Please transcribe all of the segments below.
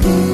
그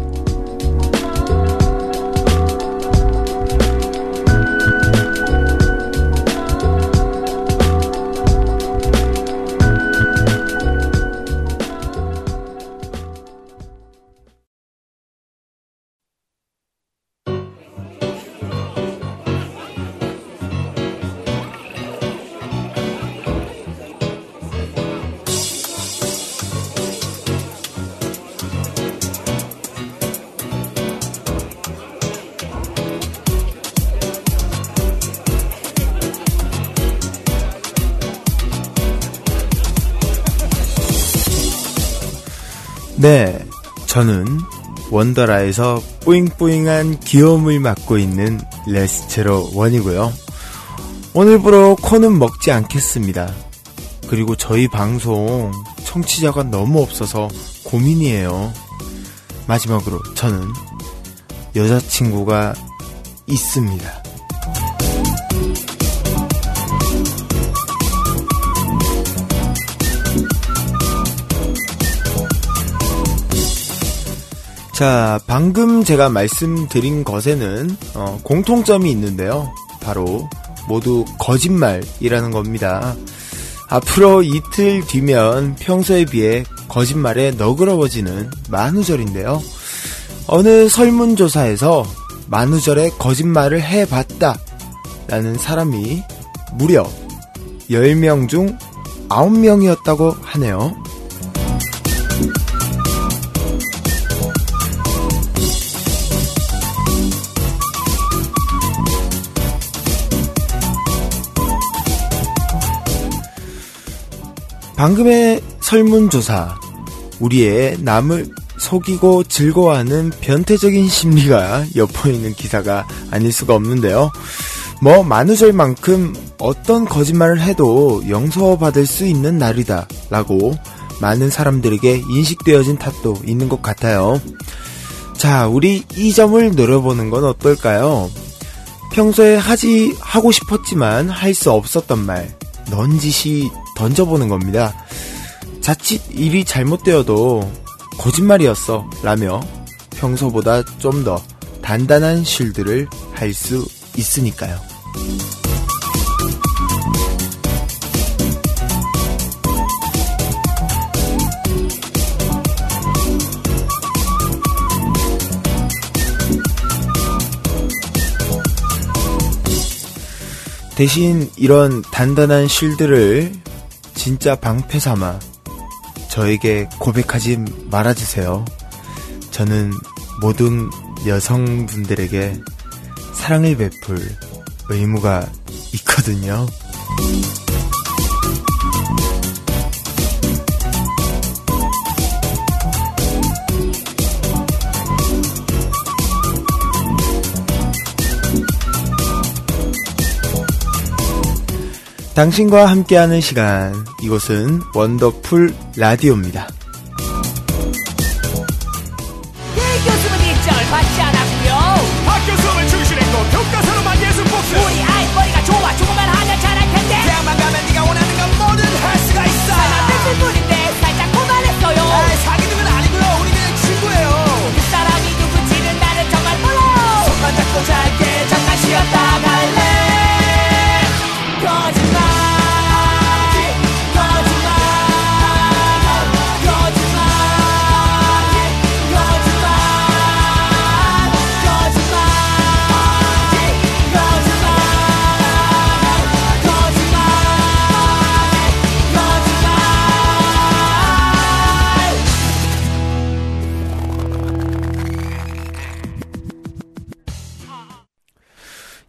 저는 원더라에서 뿌잉뿌잉한 귀여움을 맡고 있는 레스체로 원이고요. 오늘부로 코는 먹지 않겠습니다. 그리고 저희 방송 청취자가 너무 없어서 고민이에요. 마지막으로 저는 여자친구가 있습니다. 자, 방금 제가 말씀드린 것에는 어, 공통점이 있는데요. 바로 모두 거짓말이라는 겁니다. 앞으로 이틀 뒤면 평소에 비해 거짓말에 너그러워지는 만우절인데요. 어느 설문조사에서 만우절에 거짓말을 해봤다 라는 사람이 무려 10명 중 9명이었다고 하네요. 방금의 설문조사, 우리의 남을 속이고 즐거워하는 변태적인 심리가 엿보이는 기사가 아닐 수가 없는데요. 뭐, 만우절만큼 어떤 거짓말을 해도 용서받을 수 있는 날이다. 라고 많은 사람들에게 인식되어진 탓도 있는 것 같아요. 자, 우리 이 점을 노려보는 건 어떨까요? 평소에 하지, 하고 싶었지만 할 수 없었던 말, 넌지시 던져보는 겁니다. 자칫 일이 잘못되어도 거짓말이었어 라며 평소보다 좀 더 단단한 쉴드를 할 수 있으니까요. 대신 이런 단단한 쉴드를 진짜 방패 삼아 저에게 고백하지 말아주세요. 저는 모든 여성분들에게 사랑을 베풀 의무가 있거든요. 당신과 함께하는 시간 이곳은 원더풀 라디오입니다.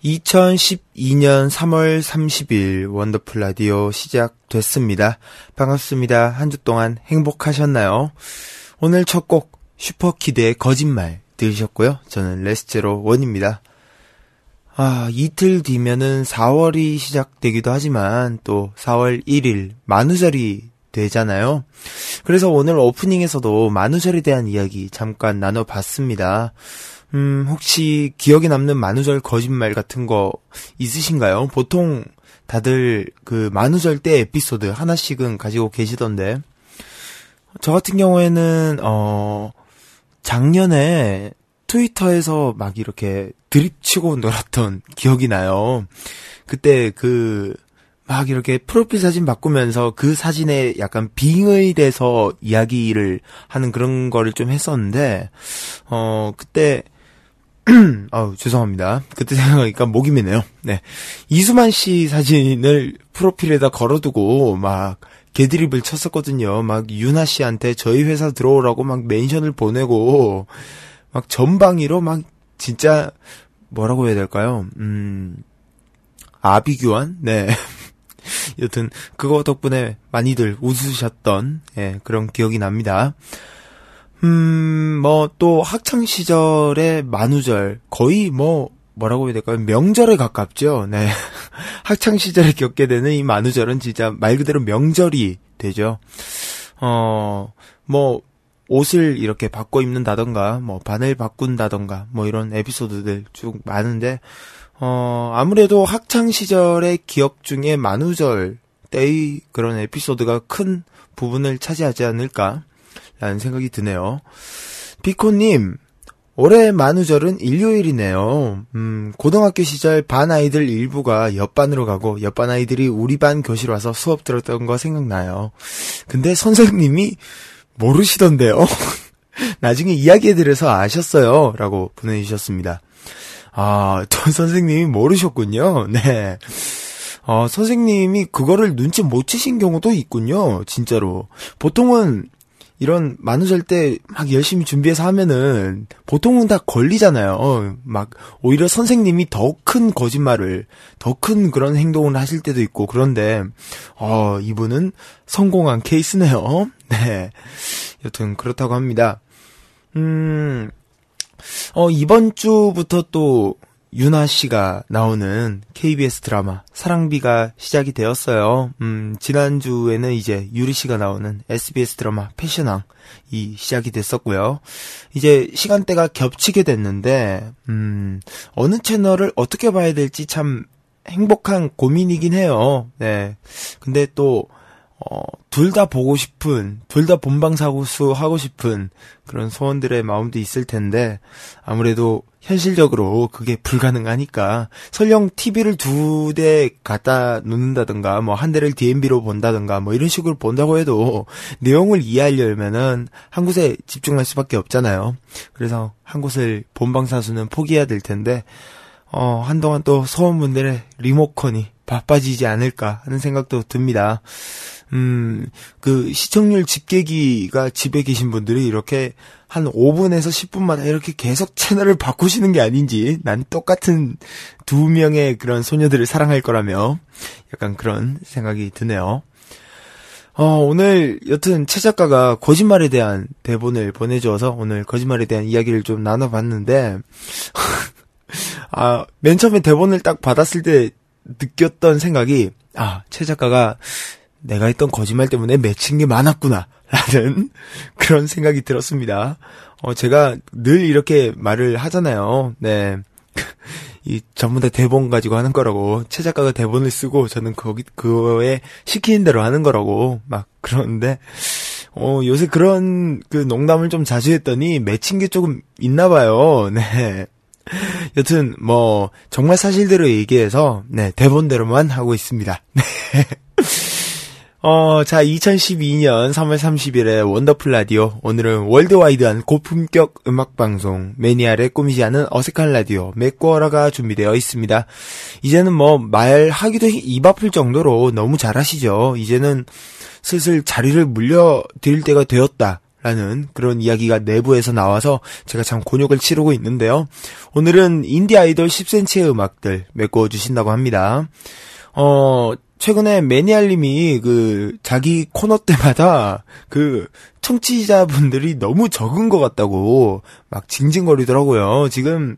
2012년 3월 30일 원더풀 라디오 시작됐습니다. 반갑습니다. 한 주 동안 행복하셨나요? 오늘 첫 곡 슈퍼키드의 거짓말 들으셨고요. 저는 레스제로 원입니다. 아, 이틀 뒤면은 4월이 시작되기도 하지만 또 4월 1일 만우절이 되잖아요. 그래서 오늘 오프닝에서도 만우절에 대한 이야기 잠깐 나눠봤습니다. 음, 혹시 기억에 남는 만우절 거짓말 같은 거 있으신가요? 보통 다들 그 만우절 때 에피소드 하나씩은 가지고 계시던데. 저 같은 경우에는, 어, 작년에 트위터에서 막 이렇게 드립치고 놀았던 기억이 나요. 그때 그, 막 이렇게 프로필 사진 바꾸면서 그 사진에 약간 빙의 돼서 이야기를 하는 그런 거를 좀 했었는데, 어, 그때 아우, 죄송합니다. 그때 생각하니까 목이 메네요. 네. 이수만 씨 사진을 프로필에다 걸어두고 막 개드립을 쳤었거든요. 막 유나 씨한테 저희 회사 들어오라고 막 멘션을 보내고 막 전방위로 막 진짜 뭐라고 해야 될까요? 음, 아비규환? 네. 여튼 그거 덕분에 많이들 웃으셨던 예, 그런 기억이 납니다. 음, 뭐, 또, 학창시절의 만우절, 거의 뭐, 뭐라고 해야 될까요? 명절에 가깝죠? 네. 학창시절에 겪게 되는 이 만우절은 진짜 말 그대로 명절이 되죠. 어, 뭐, 옷을 이렇게 바꿔 입는다던가, 뭐, 바늘 바꾼다던가, 뭐, 이런 에피소드들 쭉 많은데, 어, 아무래도 학창시절의 기억 중에 만우절 때의 그런 에피소드가 큰 부분을 차지하지 않을까. 라는 생각이 드네요. 비코님, 올해 만우절은 일요일이네요. 음, 고등학교 시절 반 아이들 일부가 옆반으로 가고 옆반 아이들이 우리 반 교실 와서 수업 들었던 거 생각나요. 근데 선생님이 모르시던데요. 나중에 이야기해드려서 아셨어요. 라고 보내주셨습니다. 아, 또 선생님이 모르셨군요. 네. 어, 선생님이 그거를 눈치 못 채신 경우도 있군요. 진짜로. 보통은 이런 만우절 때 막 열심히 준비해서 하면은 보통은 다 걸리잖아요. 어, 막 오히려 선생님이 더 큰 거짓말을 더 큰 그런 행동을 하실 때도 있고 그런데 어 이분은 성공한 케이스네요. 네. 여튼 그렇다고 합니다. 음. 어 이번 주부터 또 유나 씨가 나오는 KBS 드라마 사랑비가 시작이 되었어요. 음, 지난주에는 이제 유리 씨가 나오는 SBS 드라마 패션왕 이 시작이 됐었고요. 이제 시간대가 겹치게 됐는데, 음, 어느 채널을 어떻게 봐야 될지 참 행복한 고민이긴 해요. 네. 근데 또, 어, 둘 다 보고 싶은, 둘 다 본방사수 하고 싶은 그런 소원들의 마음도 있을 텐데, 아무래도 현실적으로 그게 불가능하니까 설령 TV를 두 대 갖다 놓는다든가 뭐 한 대를 DMB로 본다든가 뭐 이런 식으로 본다고 해도 내용을 이해하려면은 한 곳에 집중할 수밖에 없잖아요. 그래서 한 곳을 본방사수는 포기해야 될 텐데 어 한동안 또 소원분들의 리모컨이 바빠지지 않을까 하는 생각도 듭니다. 음, 그 시청률 집계기가 집에 계신 분들이 이렇게 한 5분에서 10분마다 이렇게 계속 채널을 바꾸시는 게 아닌지 난 똑같은 두 명의 그런 소녀들을 사랑할 거라며 약간 그런 생각이 드네요. 어, 오늘 여튼 최 작가가 거짓말에 대한 대본을 보내주어서 오늘 거짓말에 대한 이야기를 좀 나눠봤는데 아, 맨 처음에 대본을 딱 받았을 때 느꼈던 생각이 아, 최 작가가 내가 했던 거짓말 때문에 맺힌 게 많았구나. 라는 그런 생각이 들었습니다. 어, 제가 늘 이렇게 말을 하잖아요. 네. 이 전부 다 대본 가지고 하는 거라고. 최 작가가 대본을 쓰고 저는 거기, 그거에 시키는 대로 하는 거라고. 막 그러는데, 어, 요새 그런 그 농담을 좀 자주 했더니 맺힌 게 조금 있나 봐요. 네. 여튼, 뭐, 정말 사실대로 얘기해서, 네, 대본대로만 하고 있습니다. 네. 어, 자, 2012년 3월 30일에 원더풀 라디오. 오늘은 worldwide한 고품격 음악방송, 매니아를 꾸미지 않은 어색한 라디오, 메꾸어라가 준비되어 있습니다. 이제는 뭐, 말하기도 입 아플 정도로 너무 잘하시죠. 이제는 슬슬 자리를 물려드릴 때가 되었다. 라는 그런 이야기가 내부에서 나와서 제가 참 곤욕을 치르고 있는데요. 오늘은 인디 아이돌 10cm의 음악들 메꿔 주신다고 합니다. 어, 최근에 매니알님이 그 자기 코너 때마다 그 청취자분들이 너무 적은 것 같다고 막 징징거리더라고요. 지금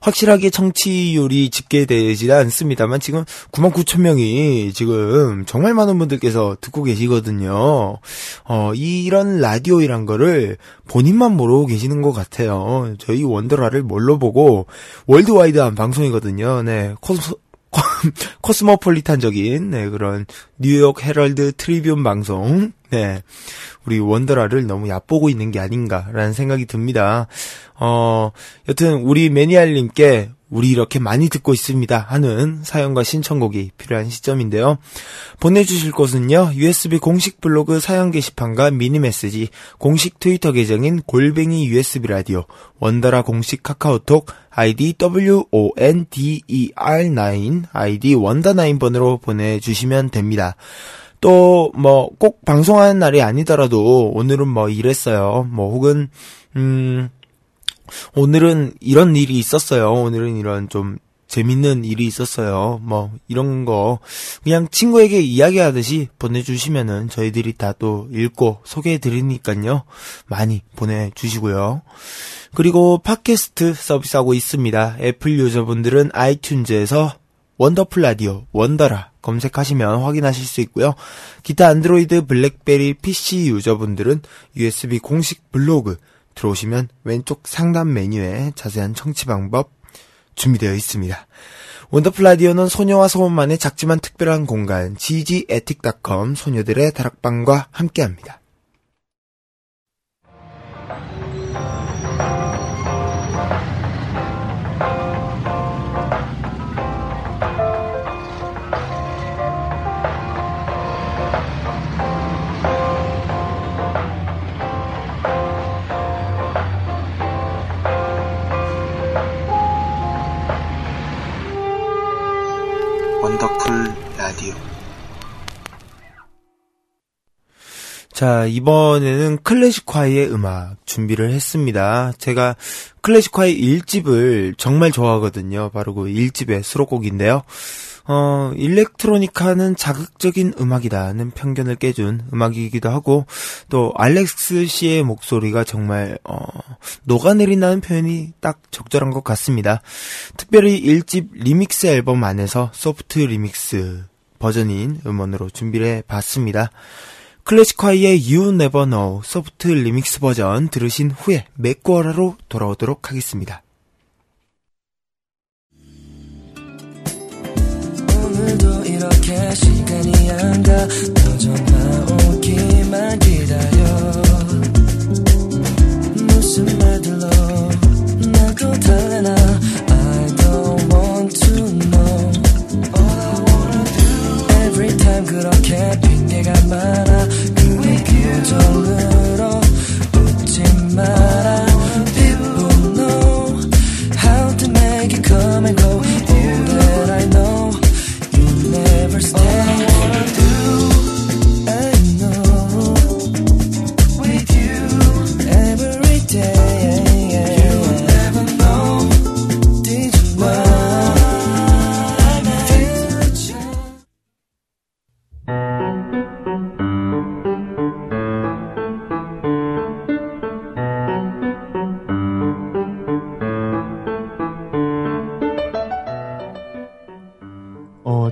확실하게 청취율이 집계되지 않습니다만 지금 9만 9천 명이 지금 정말 많은 분들께서 듣고 계시거든요. 어, 이런 라디오이란 거를 본인만 모르고 계시는 것 같아요. 저희 원더라를 뭘로 보고 worldwide한 방송이거든요. 네. 코스, 코스모폴리탄적인 네, 그런 뉴욕 헤럴드 트리뷴 방송. 네. 우리 원더라를 너무 얕보고 있는 게 아닌가라는 생각이 듭니다. 어, 여튼 우리 매니알님께 우리 이렇게 많이 듣고 있습니다 하는 사연과 신청곡이 필요한 시점인데요. 보내주실 곳은요. USB 공식 블로그 사연 게시판과 미니 메시지, 공식 트위터 계정인 골뱅이 USB 라디오, 원더라 공식 카카오톡, 아이디 WONDER9, 아이디 원더9번으로 보내주시면 됩니다. 또, 뭐, 꼭 방송하는 날이 아니더라도, 오늘은 뭐 이랬어요. 뭐, 혹은, 음, 오늘은 이런 일이 있었어요. 오늘은 이런 좀 재밌는 일이 있었어요. 뭐 이런 거 그냥 친구에게 이야기하듯이 보내주시면은 저희들이 다 또 읽고 소개해드리니까요. 많이 보내주시고요. 그리고 팟캐스트 서비스하고 있습니다. 애플 유저분들은 아이튠즈에서 원더풀 라디오 원더라 검색하시면 확인하실 수 있고요. 기타 안드로이드 블랙베리 PC 유저분들은 USB 공식 블로그 들어오시면 왼쪽 상단 메뉴에 자세한 청취 방법 준비되어 있습니다. 원더풀 라디오는 소녀와 소원만의 작지만 특별한 공간 ggetic.com 소녀들의 다락방과 함께합니다. 자, 이번에는 클래지콰이의 음악 준비를 했습니다. 제가 클래지콰이의 1집을 정말 좋아하거든요. 바로 그 1집의 수록곡인데요. 어, 일렉트로니카는 자극적인 음악이다는 편견을 깨준 음악이기도 하고, 또, 알렉스 씨의 목소리가 정말, 어, 녹아내린다는 표현이 딱 적절한 것 같습니다. 특별히 1집 리믹스 앨범 안에서 소프트 리믹스 버전인 음원으로 준비를 해 봤습니다. 클래식화의 You Never Know 소프트 리믹스 버전 들으신 후에 맥거라로 돌아오도록 하겠습니다. 오늘도 이렇게 시간이 안가? 너 전화 오기만 기다려. 무슨 말들로 나도 달래나 Time 그렇게 핑계가 많아. 그의 표정으로 웃지 마라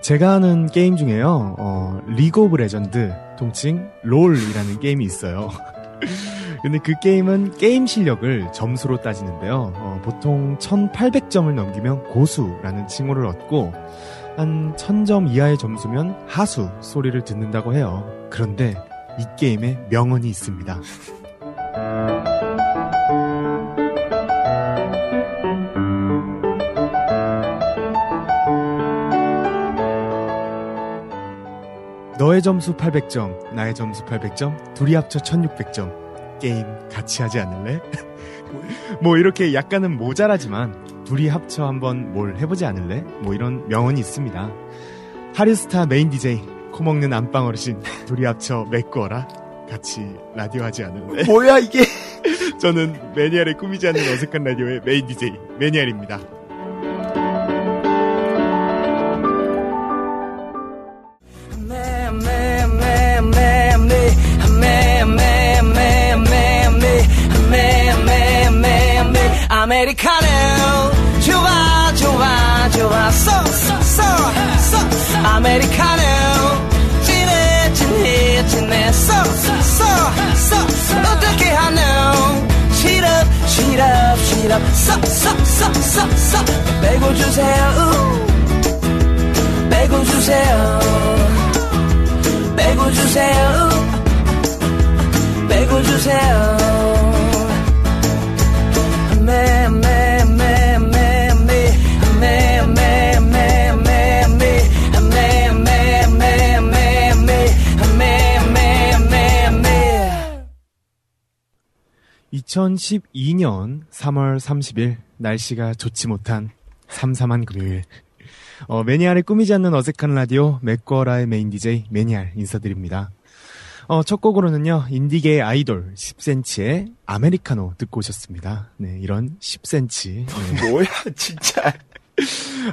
제가 하는 게임 중에요, 어, 리그 오브 레전드, 통칭 롤이라는 게임이 있어요. 근데 그 게임은 게임 실력을 점수로 따지는데요. 어, 보통 1800점을 넘기면 고수라는 칭호를 얻고, 한 1000점 이하의 점수면 하수 소리를 듣는다고 해요. 그런데 이 게임에 명언이 있습니다. 너의 점수 800점, 나의 점수 800점, 둘이 합쳐 1600점. 게임 같이 하지 않을래? 뭐 이렇게 약간은 모자라지만 둘이 합쳐 한번 뭘 해보지 않을래? 뭐 이런 명언이 있습니다. 하리스타 메인 DJ, 코먹는 안방 어르신, 둘이 합쳐 메꾸어라. 같이 라디오 하지 않을래? 뭐야 이게? 저는 매니아를 꾸미지 않는 어색한 라디오의 메인 DJ 매니아입니다. 아메리카노. 좋아 좋아 좋아. 쏘쏘쏘. 아메리카노. 진해 진해 진해. 쏘쏘쏘 어떻게 하노? 시럽 시럽 시럽 쏘쏘쏘쏘쏘. 빼고 주세요. 빼고 주세요. 빼고 주세요. 빼고 주세요 2012년 3월 30일 날씨가 좋지 못한 삼삼한 금요일 어, 매니아를 꾸미지 않는 어색한 라디오 맥거라의 메인 DJ 매니알 인사드립니다. 어, 첫 곡으로는요, 인디계의 아이돌 10cm의 아메리카노 듣고 오셨습니다. 네, 이런 10cm. 네. 뭐야 진짜.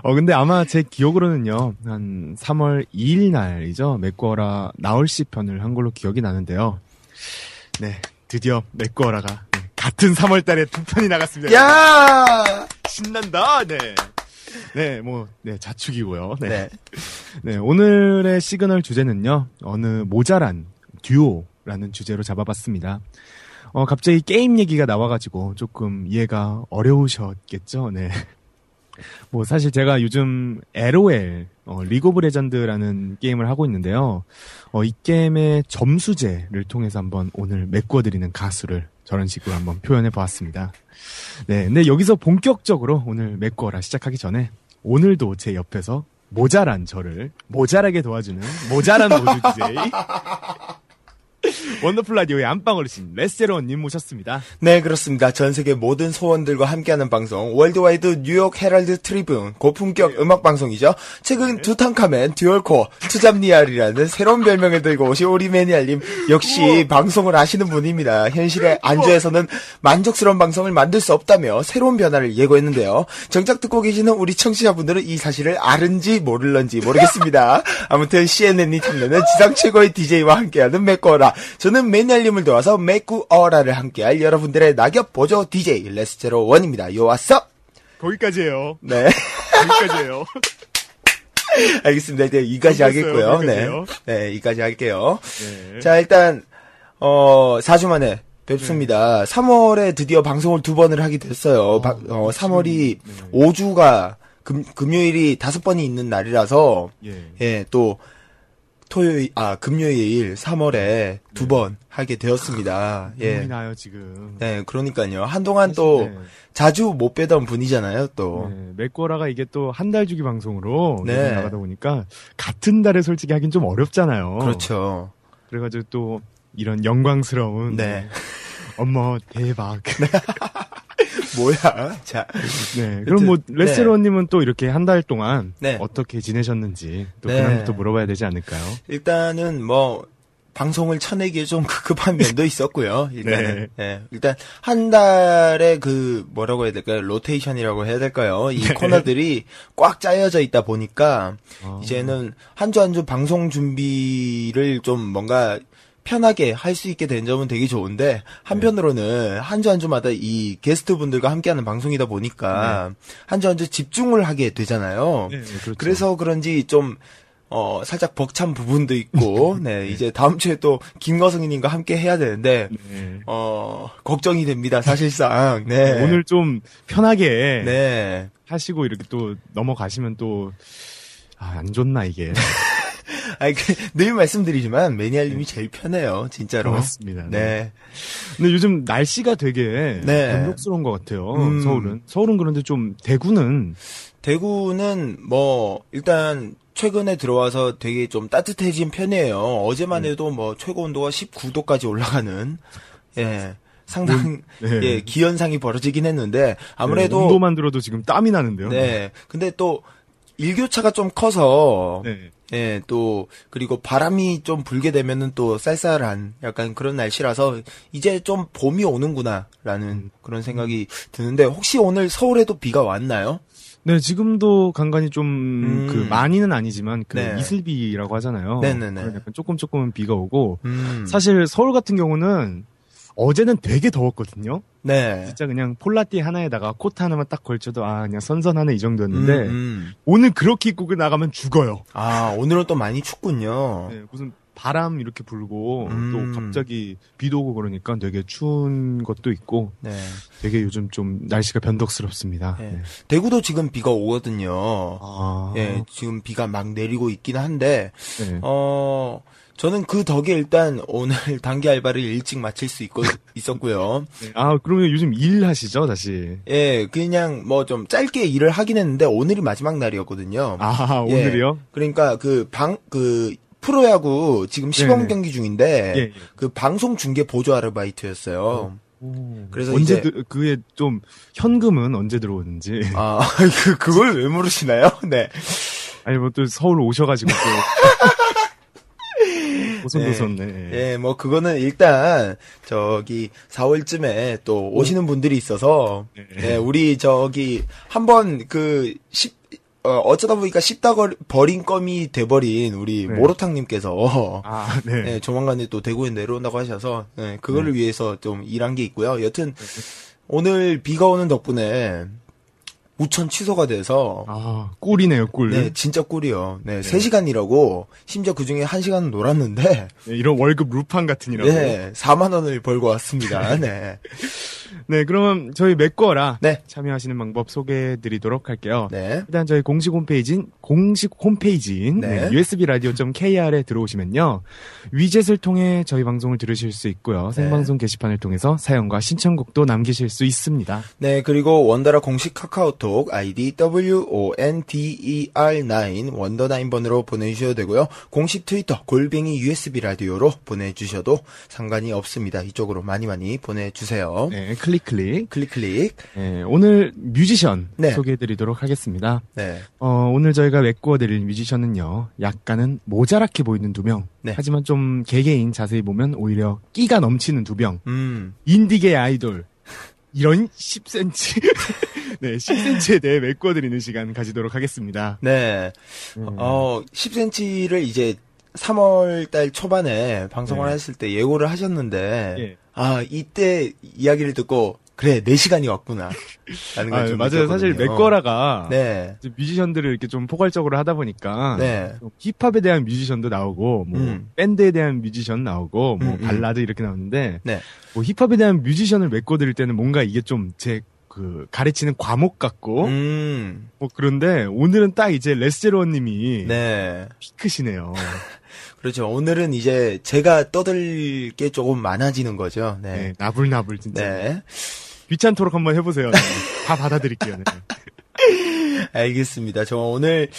어, 근데 아마 제 기억으로는요, 한 3월 2일 날이죠, 맥거라 나올 시 편을 한 걸로 기억이 나는데요. 네, 드디어 맥거라가 네, 같은 3월 달에 두 편이 나갔습니다. 야! 신난다, 네. 네, 뭐, 네, 자축이고요. 네. 네. 네, 오늘의 시그널 주제는요, 어느 모자란 듀오라는 주제로 잡아봤습니다. 어, 갑자기 게임 얘기가 나와가지고 조금 이해가 어려우셨겠죠? 네. 뭐 사실 제가 요즘 LOL, 어, 리그 오브 레전드라는 게임을 하고 있는데요. 어, 이 게임의 점수제를 통해서 한번 오늘 메꿔드리는 가수를 저런 식으로 한번 표현해 보았습니다. 네, 근데 여기서 본격적으로 오늘 메꿔라 시작하기 전에 오늘도 제 옆에서 모자란 저를 모자라게 도와주는 모자란 보조 DJ 원더풀 라디오의 안방 어르신 레스제로님 모셨습니다. 네, 그렇습니다. 전 세계 모든 소원들과 함께하는 방송 worldwide 뉴욕 헤럴드 트리뷴 고품격 음악 방송이죠. 최근 두탕카멘 dual core 투잡니알이라는 새로운 별명을 들고 오신 우리 매니아님 역시 방송을 아시는 분입니다. 현실의 안주에서는 만족스러운 방송을 만들 수 없다며 새로운 변화를 예고했는데요. 정작 듣고 계시는 우리 청취자분들은 이 사실을 아는지 모를런지 모르겠습니다. 아무튼 CNN이 탐내는 지상 최고의 DJ와 함께하는 메꿔라 저는 매니아님을 도와서 메꾸어라를 함께할 여러분들의 낙엽 보조 DJ 레스제로 원입니다. 요왔어? 거기까지예요. 네. 거기까지예요. 알겠습니다. 이제 이까지. 하겠고요. 네. 네, 이까지 할게요. 네. 자, 일단 어 4주 만에 뵙습니다. 3월에 드디어 방송을 두 번을 하게 됐어요. 바- 어, 3월이 네. 5주가 금, 금요일이 다섯 번이 있는 날이라서 예. 예, 또 토요일 아 금요일 3월에 두번 하게 되었습니다. 눈물이 예. 나요 지금. 네, 그러니까요. 한동안 또 네. 자주 못 뵈던 분이잖아요, 또. 네, 맥거라가 이게 또 한 달 주기 방송으로 네. 나가다 보니까 같은 달에 솔직히 하긴 좀 어렵잖아요. 그렇죠. 그래가지고 또 이런 영광스러운 네. 어머 대박. 뭐야? 자, 네. 그럼 뭐 네. 레스로님은 또 이렇게 한 달 동안 네. 어떻게 지내셨는지 또 네. 그날부터 물어봐야 되지 않을까요? 일단은 뭐 방송을 쳐내기에 좀 급급한 면도 있었고요. 일단은 네. 일단 한 달에 그 뭐라고 해야 될까요? 로테이션이라고 해야 될까요? 이 코너들이 꽉 짜여져 있다 보니까 아. 이제는 한 주 한 주 방송 준비를 좀 뭔가 편하게 할 수 있게 된 점은 되게 좋은데 한편으로는 한 주 한 주마다 이 게스트 분들과 함께하는 방송이다 보니까 한 주 한 주 집중을 하게 되잖아요. 네, 그렇죠. 그래서 그런지 좀 어, 살짝 벅찬 부분도 있고, 네, 이제 다음 주에 또 김거성이님과 함께 해야 되는데, 네. 어, 걱정이 됩니다, 사실상. 네. 오늘 좀 편하게 네. 하시고 이렇게 또 넘어가시면 또 아, 안 좋나 이게. 아니, 그, 늘 말씀드리지만, 매니아님이 제일 편해요, 진짜로. 고맙습니다. 네. 근데 요즘 날씨가 되게 네. 변덕스러운 것 같아요. 음. 서울은 서울은 그런데 좀 대구는 대구는 뭐, 일단, 최근에 들어와서 되게 좀 따뜻해진 편이에요. 어제만 네. 해도 뭐, 최고 온도가 19도까지 올라가는, 예. 상당, 네. 예, 기현상이 벌어지긴 했는데, 아무래도. 네, 온도만 들어도 지금 땀이 나는데요. 네. 근데 또 일교차가 좀 커서 네. 예, 또 그리고 바람이 좀 불게 되면은 또 쌀쌀한 약간 그런 날씨라서 이제 좀 봄이 오는구나라는 음. 그런 생각이 드는데 혹시 오늘 서울에도 비가 왔나요? 네, 지금도 간간히 좀, 음. 그, 많이는 아니지만, 그, 네. 이슬비라고 하잖아요. 네네네. 조금 조금은 비가 오고, 음. 사실 서울 같은 경우는, 어제는 되게 더웠거든요. 네. 진짜 그냥 폴라띠 하나에다가 코트 하나만 딱 걸쳐도, 아, 그냥 선선하네 이 정도였는데, 음, 음. 오늘 그렇게 입고 나가면 죽어요. 아, 오늘은 또 많이 춥군요. 네, 무슨 바람 이렇게 불고, 음. 또 갑자기 비도 오고 그러니까 되게 추운 것도 있고, 네. 되게 요즘 좀 날씨가 변덕스럽습니다. 네. 네. 대구도 지금 비가 오거든요. 아, 예, 지금 비가 막 내리고 있긴 한데, 네. 어, 저는 그 덕에 일단 오늘 단기 알바를 일찍 마칠 수 있고, 있었고요. 네. 아, 그러면 요즘 일 하시죠, 다시? 예, 그냥 뭐 좀 짧게 일을 하긴 했는데 오늘이 마지막 날이었거든요. 아, 예. 오늘이요? 그러니까 그 방, 그, 프로야구 지금 시범 네네. 경기 중인데, 예, 예. 그 방송 중계 보조 아르바이트였어요. 그래서 언제 이제- 드- 그게 좀 현금은 언제 들어오는지 아, 그, 그걸 왜 물으시나요? 네. 아니 뭐 또 서울 오셔가지고 또 오손도손네 예, 뭐, 그거는 일단, 저기, 4월쯤에 또 오시는 분들이 있어서, 네. 예, 우리 저기, 한번 그, 십, 어, 어쩌다 보니까 씹다 거- 버린 껌이 돼버린 우리 네. 모로탕님께서, 아 네. 예, 조만간에 또 대구에 내려온다고 하셔서, 예, 그거를 위해서 좀 일한 게 있고요. 여튼, 오늘 비가 오는 덕분에, 우천 취소가 돼서, 아 꿀이네요 꿀 네, 진짜 꿀이요. 네, 3시간 일하고, 심지어 그 중에 1 시간은 놀았는데, 네, 이런 월급 루팡 같은 이라고 네. 네, 4만 원을 벌고 왔습니다. 네. 그러면 저희 맥거라 네. 참여하시는 방법 소개해드리도록 할게요 네. 일단 저희 공식 홈페이지인 공식 홈페이지인 네. usbradio.kr에 들어오시면요 위젯을 통해 저희 방송을 들으실 수 있고요 네. 생방송 게시판을 통해서 사연과 신청곡도 남기실 수 있습니다 네, 그리고 원더라 공식 카카오톡 아이디 WONDER9 원더9번으로 보내주셔도 되고요. 공식 트위터 골뱅이 USB 라디오로 보내주셔도 상관이 없습니다. 이쪽으로 많이 많이 보내주세요. 네 클릭 클릭 클릭 클릭. 네, 오늘 뮤지션 네. 소개해드리도록 하겠습니다. 네. 어, 오늘 저희가 메꾸어드릴 뮤지션은요, 약간은 모자랗게 보이는 두 명. 네. 하지만 좀 개개인 자세히 보면 오히려 끼가 넘치는 두 명. 음. 인디계 아이돌. 이런 10cm. 네, 10cm에 대해 메꾸어드리는 시간 가지도록 하겠습니다. 네. 음. 어, 10cm를 이제 3월 달 초반에 방송을 네. 했을 때 예고를 하셨는데, 예. 아, 이때 이야기를 듣고, 그래, 4시간이 왔구나. 라는 아, 걸좀 맞아요. 사실 느꼈거든요. 메꿔라가 네. 뮤지션들을 이렇게 좀 포괄적으로 하다 보니까 네. 좀 힙합에 대한 뮤지션도 나오고 뭐 음. 밴드에 대한 뮤지션 나오고 뭐 음, 음. 발라드 이렇게 나오는데 네. 뭐 힙합에 대한 뮤지션을 메꿔 드릴 때는 뭔가 이게 좀 제 그 가르치는 과목 같고 음. 뭐 그런데 오늘은 딱 이제 레스제로님이 네. 피크시네요. 그렇죠. 오늘은 이제 제가 떠들 게 조금 많아지는 거죠. 네, 네. 나불나불 진짜 네. 귀찮도록 한번 해보세요. 네. 다 받아드릴게요. 네. 알겠습니다. 저 오늘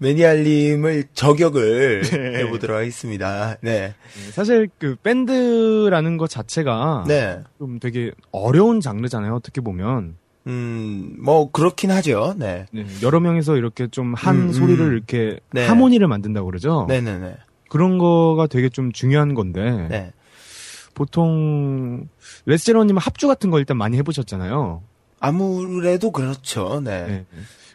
매니아님을 저격을 네. 해보도록 하겠습니다. 네. 네, 사실 그 밴드라는 것 자체가 네. 좀 되게 어려운 장르잖아요. 어떻게 보면 음, 뭐, 그렇긴 하죠. 네. 네, 여러 명이서 이렇게 좀한 음, 음. 소리를 이렇게 네. 하모니를 만든다고 그러죠. 네네네. 그런 거가 되게 좀 중요한 건데 네. 보통 레스제로님 합주 같은 거 일단 많이 해보셨잖아요. 아무래도 그렇죠. 네. 네.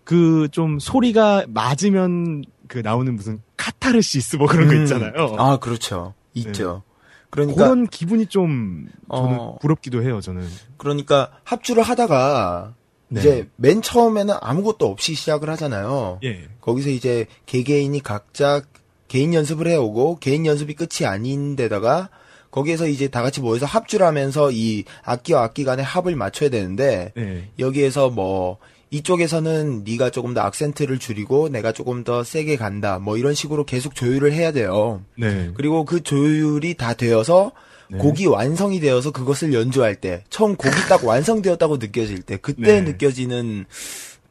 그 좀 소리가 맞으면 그 나오는 무슨 카타르시스 뭐 그런 거 음. 있잖아요. 아, 그렇죠. 있죠. 그러니까, 그런 기분이 좀 저는 어. 부럽기도 해요. 저는. 그러니까 합주를 하다가 네. 이제 맨 처음에는 아무것도 없이 시작을 하잖아요. 예. 거기서 이제 개개인이 각자 개인 연습을 해오고 개인 연습이 끝이 아닌데다가 거기에서 이제 다 같이 모여서 합주를 하면서 이 악기와 악기 간의 합을 맞춰야 되는데 네. 여기에서 뭐 이쪽에서는 네가 조금 더 악센트를 줄이고 내가 조금 더 세게 간다 뭐 이런 식으로 계속 조율을 해야 돼요. 네. 그리고 그 조율이 다 되어서 네. 곡이 완성이 되어서 그것을 연주할 때 처음 곡이 딱 완성되었다고 느껴질 때 그때 네. 느껴지는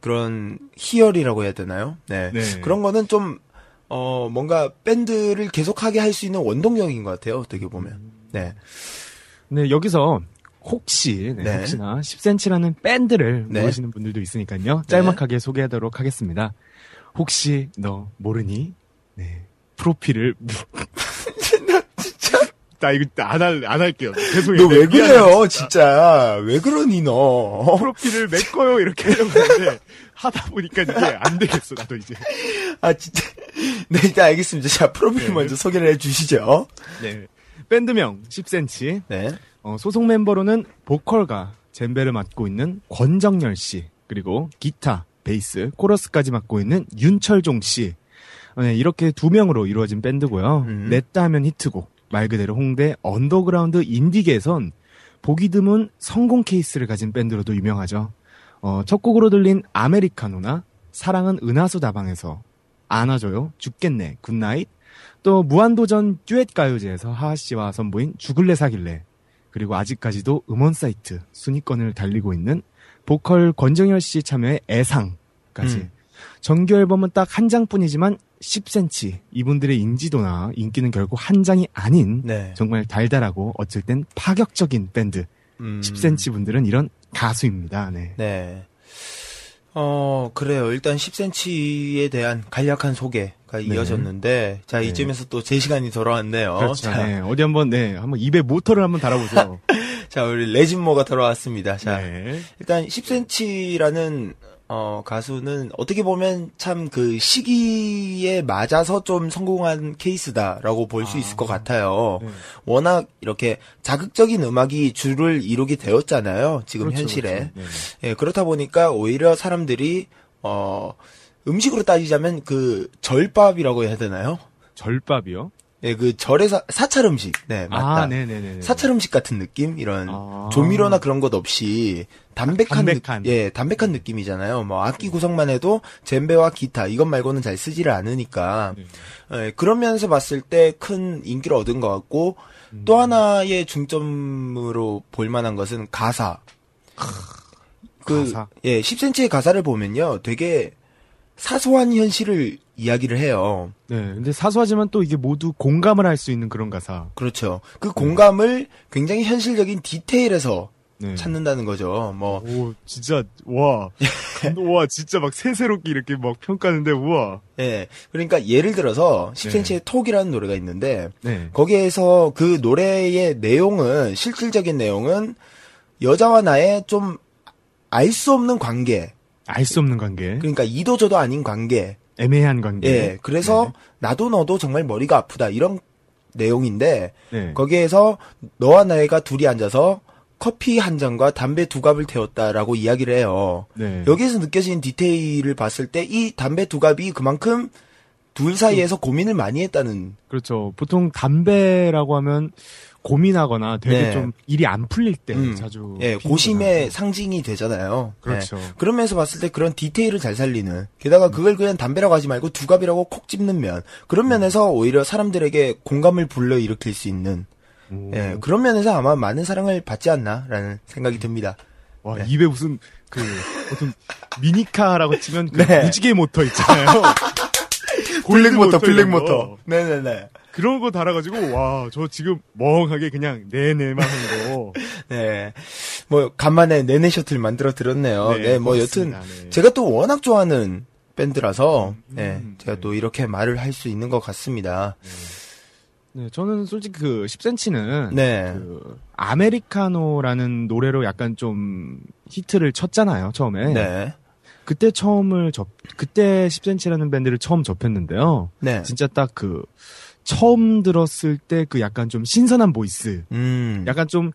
그런 희열이라고 해야 되나요? 네. 네. 그런 거는 좀 어, 뭔가 밴드를 계속하게 할 수 있는 원동력인 것 같아요. 어떻게 보면. 네. 네, 여기서 혹시 네, 네. 혹시나 10cm라는 밴드를 네. 모르시는 분들도 있으니까요. 짤막하게 소개하도록 하겠습니다. 혹시 너 모르니? 네. 프로필을 나 진짜 나 이거 안 할 안 할게요. 죄송해요. 너왜 네, 그래요, 진짜. 왜 그러니 너? 프로필을 메꿔요 이렇게 하려고 했는데 하다 보니까 이게 안 되겠어 나도 이제. 아 진짜. 네 일단 알겠습니다. 자 프로필 네. 먼저 소개를 해주시죠. 네. 밴드명 10cm. 네. 어, 소속 멤버로는 보컬과 젬베를 맡고 있는 권정열 씨, 그리고 기타, 베이스, 코러스까지 맡고 있는 윤철종 씨. 어, 네, 이렇게 두 명으로 이루어진 밴드고요. 음. 냈다 하면 히트곡. 말 그대로 홍대 언더그라운드 인디계에선 보기 드문 성공 케이스를 가진 밴드로도 유명하죠. 어, 첫 곡으로 들린 아메리카노나 사랑은 은하수 다방에서 안아줘요, 죽겠네, good night, 또 무한도전 듀엣 가요제에서 하하 씨와 선보인 죽을래 사귈래 그리고 아직까지도 음원 사이트 순위권을 달리고 있는 보컬 권정열 씨 참여의 애상까지 음. 정규 앨범은 딱 한 장뿐이지만 10cm 이분들의 인지도나 인기는 결국 한 장이 아닌 네. 정말 달달하고 어쩔 땐 파격적인 밴드 음. 10cm 분들은 이런 가수입니다. 네. 네. 어, 그래요. 일단 10cm에 대한 간략한 소개가 이어졌는데, 자, 네. 이쯤에서 또 제 시간이 돌아왔네요. 그렇죠. 자, 네. 어디 한번 네 한번 입에 모터를 한번 달아보세요. 자, 우리 레진모가 돌아왔습니다. 자, 네. 일단 10cm라는 어, 가수는 어떻게 보면 참 그 시기에 맞아서 좀 성공한 케이스다라고 볼수 아. 있을 것 같아요. 네. 워낙 이렇게 자극적인 음악이 주를 이루게 되었잖아요. 지금 그렇죠, 현실에. 그렇죠. 네, 네. 예, 그렇다 보니까 오히려 사람들이 어 음식으로 따지자면 그 절밥이라고 해야 되나요? 절밥이요? 예, 그 절의 사, 사찰 음식. 네, 맞다. 아, 네네네. 사찰 음식 같은 느낌? 이런 아. 조미료나 그런 것 없이 담백한, 담백한. 느, 예, 담백한 느낌이잖아요. 뭐 악기 구성만 해도 젬베와 기타 이것 말고는 잘 쓰지를 않으니까 네. 예, 그런 면에서 봤을 때 큰 인기를 얻은 것 같고 또 하나의 중점으로 볼 만한 것은 가사. 그 가사. 예, 10cm의 가사를 보면요. 되게 사소한 현실을 이야기를 해요. 네. 근데 사소하지만 또 이게 모두 공감을 할 수 있는 그런 가사. 그렇죠. 그 공감을 굉장히 현실적인 디테일에서 네. 찾는다는 거죠. 뭐 오, 진짜, 와. 와, 진짜 막 새새롭게 이렇게 막 평가하는데, 우와. 예. 그러니까 예를 들어서 10cm의 네. 톡이라는 노래가 있는데 네. 거기에서 그 노래의 내용은 실질적인 내용은 여자와 나의 좀 알 수 없는 관계. 알 수 없는 관계. 그러니까 이도 저도 아닌 관계. 애매한 관계. 예. 그래서 나도 너도 정말 머리가 아프다. 이런 내용인데 네. 거기에서 너와 나가 둘이 앉아서 커피 한 잔과 담배 두 갑을 태웠다라고 이야기를 해요. 네. 여기에서 느껴지는 디테일을 봤을 때 이 담배 두 갑이 그만큼 둘 사이에서 고민을 많이 했다는 그렇죠. 보통 담배라고 하면 고민하거나 되게 네. 좀 일이 안 풀릴 때 음, 자주. 예, 고심의. 상징이 되잖아요. 그렇죠. 예. 그런 면에서 봤을 때 그런 디테일을 잘 살리는. 게다가 그걸 그냥 담배라고 하지 말고 두 갑이라고 콕 집는 면. 그런 면에서 오히려 사람들에게 공감을 불러 일으킬 수 있는. 오. 예, 그런 면에서 아마 많은 사랑을 받지 않나라는 생각이 듭니다. 와, 네. 입에 무슨 그 어떤 미니카라고 치면 그 네. 무지개 모터 있잖아요. black 모터, black. 모터. 네네네. 그런 거 달아가지고 와, 저 지금 멍하게 그냥 네네만 한 거. 네. 뭐, 간만에 네네 셔틀 만들어 들었네요. 네, 네, 뭐, 여튼. 네. 제가 또 워낙 좋아하는 밴드라서, 네, 음, 제가 네. 또 이렇게 말을 할 수 있는 것 같습니다. 네, 저는 솔직히 그 10cm는 네. 그 아메리카노라는 노래로 약간 좀 히트를 쳤잖아요, 처음에. 네. 그때 처음을 접 그때 10cm라는 밴드를 처음 접했는데요. 네. 진짜 딱 그 처음 들었을 때 그 약간 좀 신선한 voice. 음. 약간 좀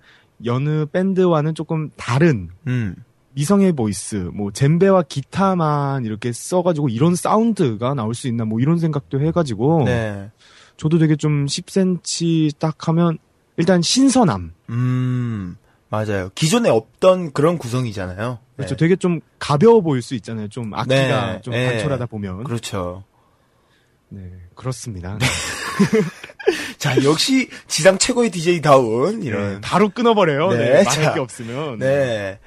여느 밴드와는 조금 다른 음. 미성의 voice, 뭐 젬베와 기타만 이렇게 써가지고 이런 sound가 나올 수 있나 뭐 이런 생각도 해가지고 네. 저도 되게 좀 10cm 딱 하면 일단 신선함, 음. 맞아요. 기존에 없던 그런 구성이잖아요. 그렇죠. 네. 되게 좀 가벼워 보일 수 있잖아요. 좀 악기가 네, 좀 네. 단촐하다 보면. 그렇죠. 네, 그렇습니다. 자, 역시 지상 최고의 DJ다운, 이런. 네, 바로 끊어버려요. 네, 네, 자. 말할 게 없으면. 네.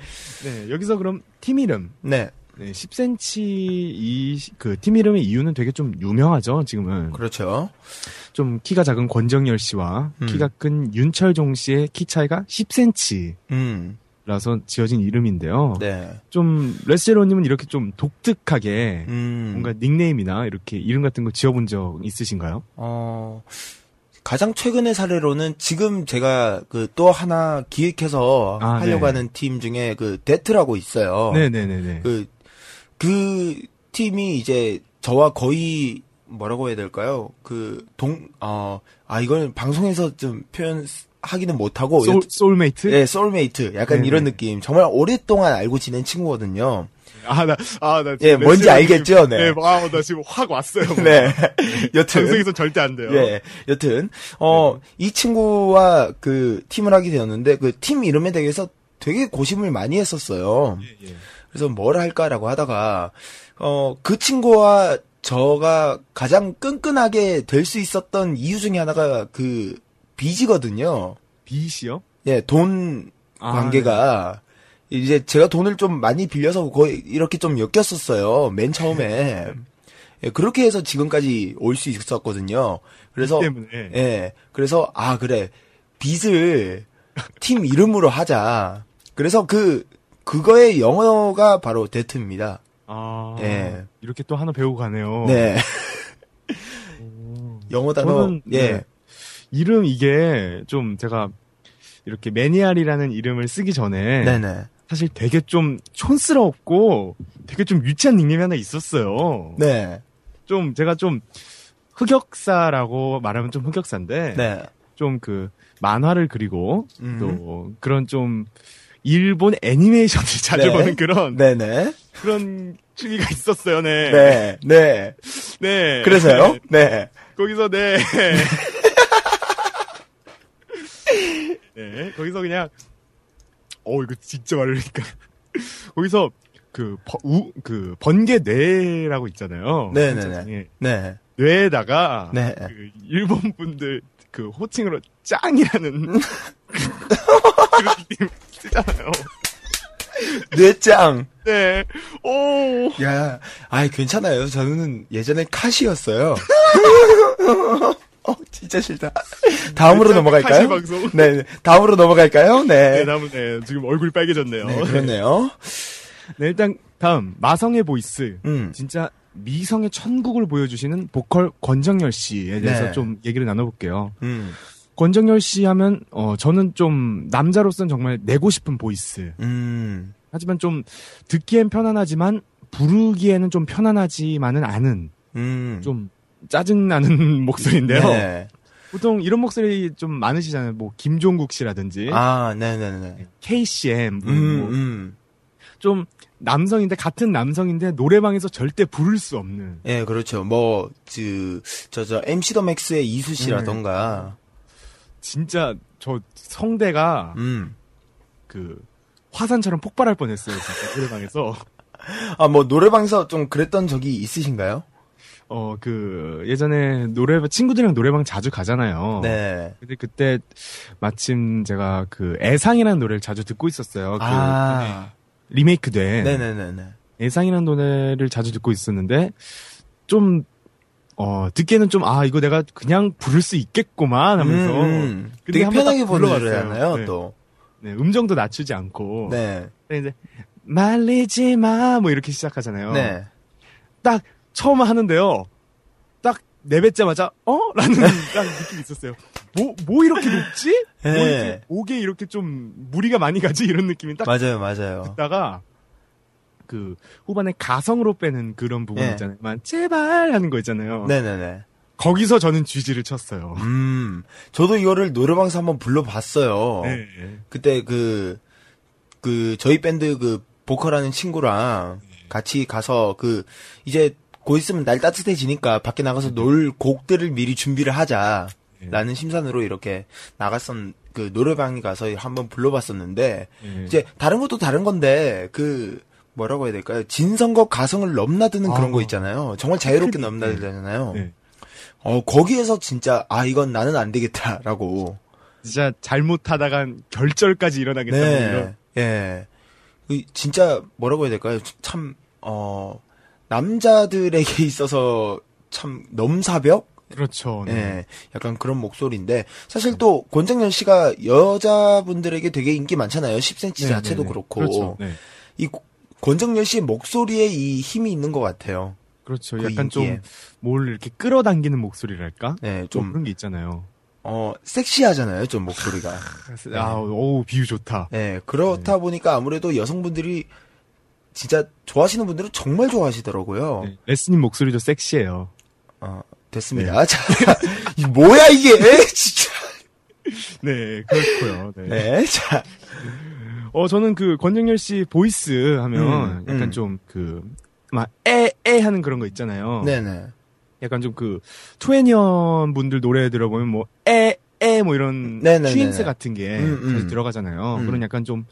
네, 여기서 그럼 팀 이름. 네. 네, 10cm 이 그 팀 이름의 이유는 되게 좀 유명하죠. 지금은 그렇죠. 좀 키가 작은 권정열 씨와 음. 키가 큰 윤철종 씨의 키 차이가 10cm. 음. 라서 지어진 이름인데요. 네. 좀 레스제로님은 이렇게 좀 독특하게 음. 뭔가 닉네임이나 이렇게 이름 같은 거 지어본 적 있으신가요? 어, 가장 최근의 사례로는 지금 제가 그 또 하나 기획해서 아, 하려고 네. 하는 팀 중에 그 데트라고 있어요. 네네네네. 그, 그 팀이 이제 저와 거의 뭐라고 해야 될까요? 그 동, 어, 아, 이걸 방송에서 좀 표현 하기는 못하고. soul, soulmate? 네, 소울메이트. 약간 네네. 이런 느낌. 정말 오랫동안 알고 지낸 친구거든요. 아, 나, 아, 나. 예, 뭔지 알겠죠? 네. 네, 아, 나 지금 확 왔어요. 네. 여튼. 방송에서 절대 안 돼요. 예. 여튼, 어, 이 친구와 그 팀을 하게 되었는데, 그 팀 이름에 대해서 되게 고심을 많이 했었어요. 예. 그래서 뭘 할까라고 하다가, 어, 그 친구와 저가 가장 끈끈하게 될 수 있었던 이유 중에 하나가 그 빚이거든요. 빚이요? 예, 돈 아, 관계가 이제 제가 돈을 좀 많이 빌려서 거의 이렇게 좀 엮였었어요. 맨 처음에. 예, 그렇게 해서 지금까지 올 수 있었거든요. 그래서. 예. 그래서 아, 그래. 빚을 팀 이름으로 하자. 그래서 그 그거의 영어가 바로 데트입니다. 아. 예. 이렇게 또 하나 배우고 가네요. 네. 영어 단어 저는, 예. 네. 이름 이게 좀 제가 이렇게 매니알이라는 이름을 쓰기 전에 네네. 사실 되게 좀 촌스럽고 되게 좀 유치한 닉네임이 하나 있었어요. 네. 좀 제가 좀 흑역사라고 말하면 좀 흑역사인데 네. 좀그 만화를 그리고 음. 또 그런 좀 일본 애니메이션을 자주 네. 보는 그런 네네. 그런 취미가 있었어요. 네. 네. 네. 네. 그래서요? 네. 거기서 네. 네. 거기서 그냥 어 이거 진짜 말하니까 거기서 그, 버- 우, 그 번개 뇌라고 있잖아요. 네네네. 한자성에. 네. 뇌에다가 네. 그 일본 분들 그 호칭으로 짱이라는 그런 쓰잖아요. 뇌짱. 네. 오. 야, 아이 괜찮아요. 저는 예전에 카시였어요. 어, 진짜 싫다. 다음으로 뇌짱 넘어갈까요? 네, 네. 다음으로 넘어갈까요? 네, 네. 다음은 네, 지금 얼굴이 빨개졌네요. 네, 그렇네요. 네, 일단 다음 마성의 voice. 음. 진짜 미성의 천국을 보여주시는 보컬 권정열 씨에 대해서 네. 좀 얘기를 나눠볼게요. 음. 권정열 씨 하면 어 저는 좀 남자로서는 정말 내고 싶은 voice. 음. 하지만 좀 듣기엔 편안하지만 부르기에는 좀 편안하지만은 않은 음. 좀 짜증나는 목소리인데요. 네. 보통 이런 목소리 좀 많으시잖아요. 뭐 김종국 씨라든지 아, 네네네. KCM 뭐, 음, 뭐 음. 좀 남성인데 같은 남성인데 노래방에서 절대 부를 수 없는 예, 그렇죠. 뭐, 그, 저, 저, MC 더 맥스의 이수 씨라던가, 진짜 저 성대가 음. 그 화산처럼 폭발할 뻔했어요. 진짜 노래방에서 아, 뭐, 노래방에서 좀 그랬던 적이 있으신가요? 어 그 예전에 노래 친구들이랑 노래방 자주 가잖아요. 네. 근데 그때 마침 제가 그 애상이라는 노래를 자주 듣고 있었어요. 그 아. 리메이크 된 네네네네. 애상이라는 노래를 자주 듣고 있었는데 좀 어, 듣기에는 좀, 아, 이거 내가 그냥 부를 수 있겠구만 하면서. 음, 근데 되게 편하게 불러봤어요. 보내잖아요, 네. 또. 네, 음정도 낮추지 않고. 네. 근데 이제, 말리지 마, 뭐 이렇게 시작하잖아요. 네. 딱 처음 하는데요. 딱 내뱉자마자, 어? 라는 딱 느낌이 있었어요. 뭐, 뭐 이렇게 높지? 뭐 네. 이렇게, 목에 이렇게 좀 무리가 많이 가지? 이런 느낌이 딱 맞아요, 맞아요. 듣다가, 그, 후반에 가성으로 빼는 그런 부분 네. 있잖아요. 만 제발 하는 거 있잖아요. 네네네. 거기서 저는 쥐지를 쳤어요. 음, 저도 이거를 노래방에서 한번 불러봤어요. 네. 그때 그, 그, 저희 밴드 그, 보컬하는 친구랑 같이 가서 그, 이제 곧 있으면 날 따뜻해지니까 밖에 나가서 놀 곡들을 미리 준비를 하자. 라는 심산으로 이렇게 나갔었, 그 노래방에 가서 한번 불러봤었는데, 네. 이제 다른 것도 다른 건데, 그, 뭐라고 해야 될까요? 진성과 가성을 넘나드는 그런 아, 거 있잖아요. 정말 자유롭게 네. 넘나들잖아요. 네. 어, 거기에서 진짜, 아, 이건 나는 안 되겠다라고. 진짜 잘못하다간 결절까지 일어나겠다. 뭐 네. 예. 그 진짜 뭐라고 해야 될까요? 참, 어, 남자들에게 있어서 참 넘사벽? 그렇죠. 네. 예, 약간 그런 목소리인데 사실 또 권정열 씨가 여자분들에게 되게 인기 많잖아요. 10cm 네, 자체도 네, 네. 그렇고 그렇죠. 네. 이 고- 권정열 씨의 목소리에 이 힘이 있는 것 같아요. 그렇죠. 그 약간. 좀 뭘 이렇게 끌어당기는 목소리랄까? 네, 좀좀 그런 게 있잖아요. 어, 섹시하잖아요, 좀 목소리가. 네. 아, 오 비유 좋다. 예, 그렇다 보니까 아무래도 여성분들이 진짜 좋아하시는 분들은 정말 좋아하시더라고요. 네, 레스님 목소리도 섹시해요. 어, 됐습니다. 자, 이 뭐야 이게? 진짜. 네, 그렇고요. 네. 네, 자. 어, 저는 그 권정열 씨 voice 하면 음, 약간 음. 좀 그, 막, 에, 에 하는 그런 거 있잖아요. 네네. 약간 좀 그, 투애니원 분들 노래 들어보면 뭐, 에, 에, 뭐 이런. 퀸스 같은 게 음, 음. 들어가잖아요. 음. 그런 약간 좀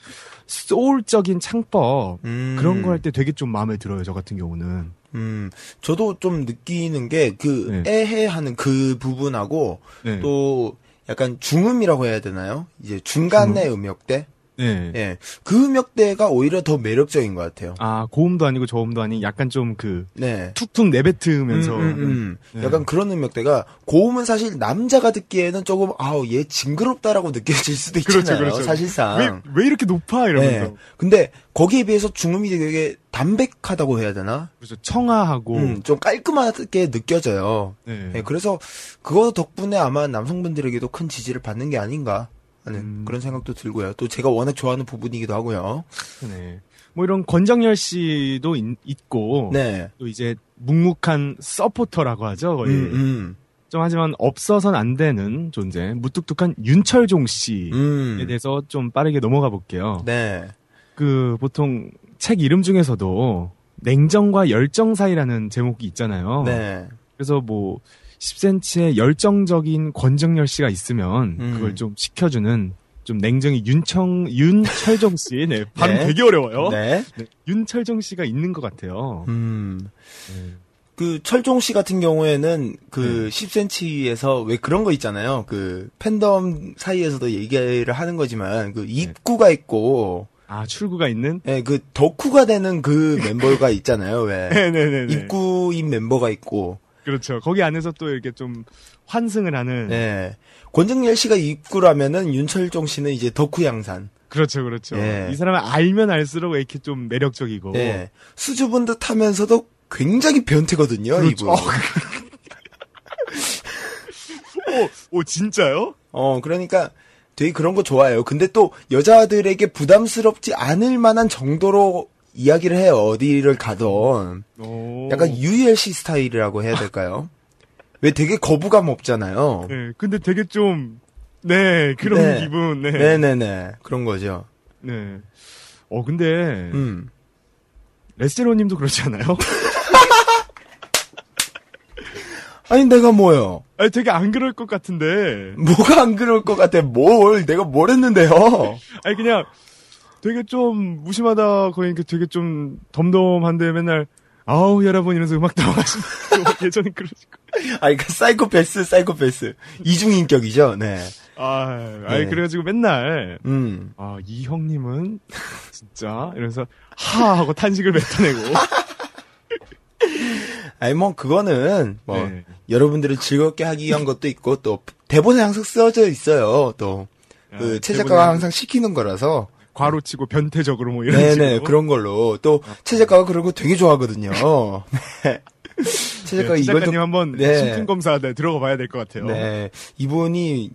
soul적인 창법, 음. 그런 거 할 때 되게 좀 마음에 들어요, 저 같은 경우는. 음, 저도 좀 느끼는 게 그 네. 애해 하는 그 부분하고 네. 또 약간 중음이라고 해야 되나요? 이제 중간의 음역대? 네. 예. 그 음역대가 오히려 더 매력적인 것 같아요. 아, 고음도 아니고 저음도 아닌 약간 좀 그, 네. 툭툭 내뱉으면서. 음, 음, 음. 네. 약간 그런 음역대가 고음은 사실 남자가 듣기에는 조금 아우 얘 징그럽다라고 느껴질 수도 있잖아요. 그렇죠, 그렇죠. 사실상. 왜, 왜 이렇게 높아? 이러면서. 네. 근데 거기에 비해서 중음이 되게 담백하다고 해야 되나? 그래서 청아하고. 음, 좀 깔끔하게 느껴져요. 네. 네, 그래서 그거 덕분에 아마 남성분들에게도 큰 지지를 받는 게 아닌가 하는 음. 그런 생각도 들고요. 또 제가 워낙 좋아하는 부분이기도 하고요. 네. 뭐 이런 권정열 씨도 있, 고 네. 또 이제 묵묵한 서포터라고 하죠. 거의. 음, 음, 좀 하지만 없어선 안 되는 존재, 무뚝뚝한 윤철종 씨에 음. 대해서 좀 빠르게 넘어가 볼게요. 네. 그 보통 책 이름 중에서도 냉정과 열정 사이라는 제목이 있잖아요. 네. 그래서 뭐 10cm의 열정적인 권정열 씨가 있으면 음. 그걸 좀 시켜주는 좀 냉정이 윤청 윤철종 씨, 네 발음 네. 되게 어려워요. 네. 네, 윤철종 씨가 있는 것 같아요. 음. 네. 그 철종 씨 같은 경우에는 그 10cm에서 왜 그런 거 있잖아요. 그 팬덤 사이에서도 얘기를 하는 거지만 그 입구가 있고 아 출구가 있는? 예, 그 덕후가 되는 그 멤버가 있잖아요. 왜? 네네네. 입구인 멤버가 있고. 그렇죠. 거기 안에서 또 이렇게 좀 환승을 하는. 네. 권정열 씨가 입구라면은 윤철종 씨는 이제 덕후 양산. 그렇죠, 그렇죠. 예. 이 사람을 알면 알수록 이렇게 좀 매력적이고. 네. 수줍은 듯 하면서도 굉장히 변태거든요, 그렇죠. 이분. 어, 오, 오, 진짜요? 어, 그러니까 되게 그런 거 좋아해요. 근데 또 여자들에게 부담스럽지 않을 만한 정도로 이야기를 해요. 어디를 가던. 오. 약간 ULC 스타일이라고 해야 될까요? 왜 되게 거부감 없잖아요. 네, 근데 되게 좀, 네, 그런 네. 기분, 네. 네네네. 그런 거죠. 네. 어, 근데, 음. 레스제로 님도 그렇지 않아요? 아니, 내가 뭐요? 아니, 되게 안 그럴 것 같은데. 뭐가 안 그럴 것 같아? 뭘? 내가 뭘 했는데요? 아니, 그냥, 되게 좀 무심하다, 거의 이렇게 되게 좀 덤덤한데 맨날, 아우, 여러분, 이러면서 음악 들어가시고, 예전에 그러시고. 아니, 그 사이코패스, 사이코패스. 이중인격이죠, 네. 아, 아니, 네. 그래가지고 맨날, 음. 아, 이 형님은, 진짜, 이러면서, 하! 하고 탄식을 뱉어내고. 아니, 뭐, 그거는, 뭐, 네. 여러분들을 즐겁게 하기 위한 것도 있고, 또, 대본에 항상 써져 있어요, 또. 그, 아, 최 작가가 항상 시키는 거라서. 과로치고 변태적으로 뭐 이런 네네, 식으로. 그런 걸로. 또, 최 작가가 그런 거 되게 좋아하거든요. 네. 최 작가가 네, 작가님 좀, 한번 네. 심층 검사 네, 들어가 봐야 될 것 같아요. 네. 이분이,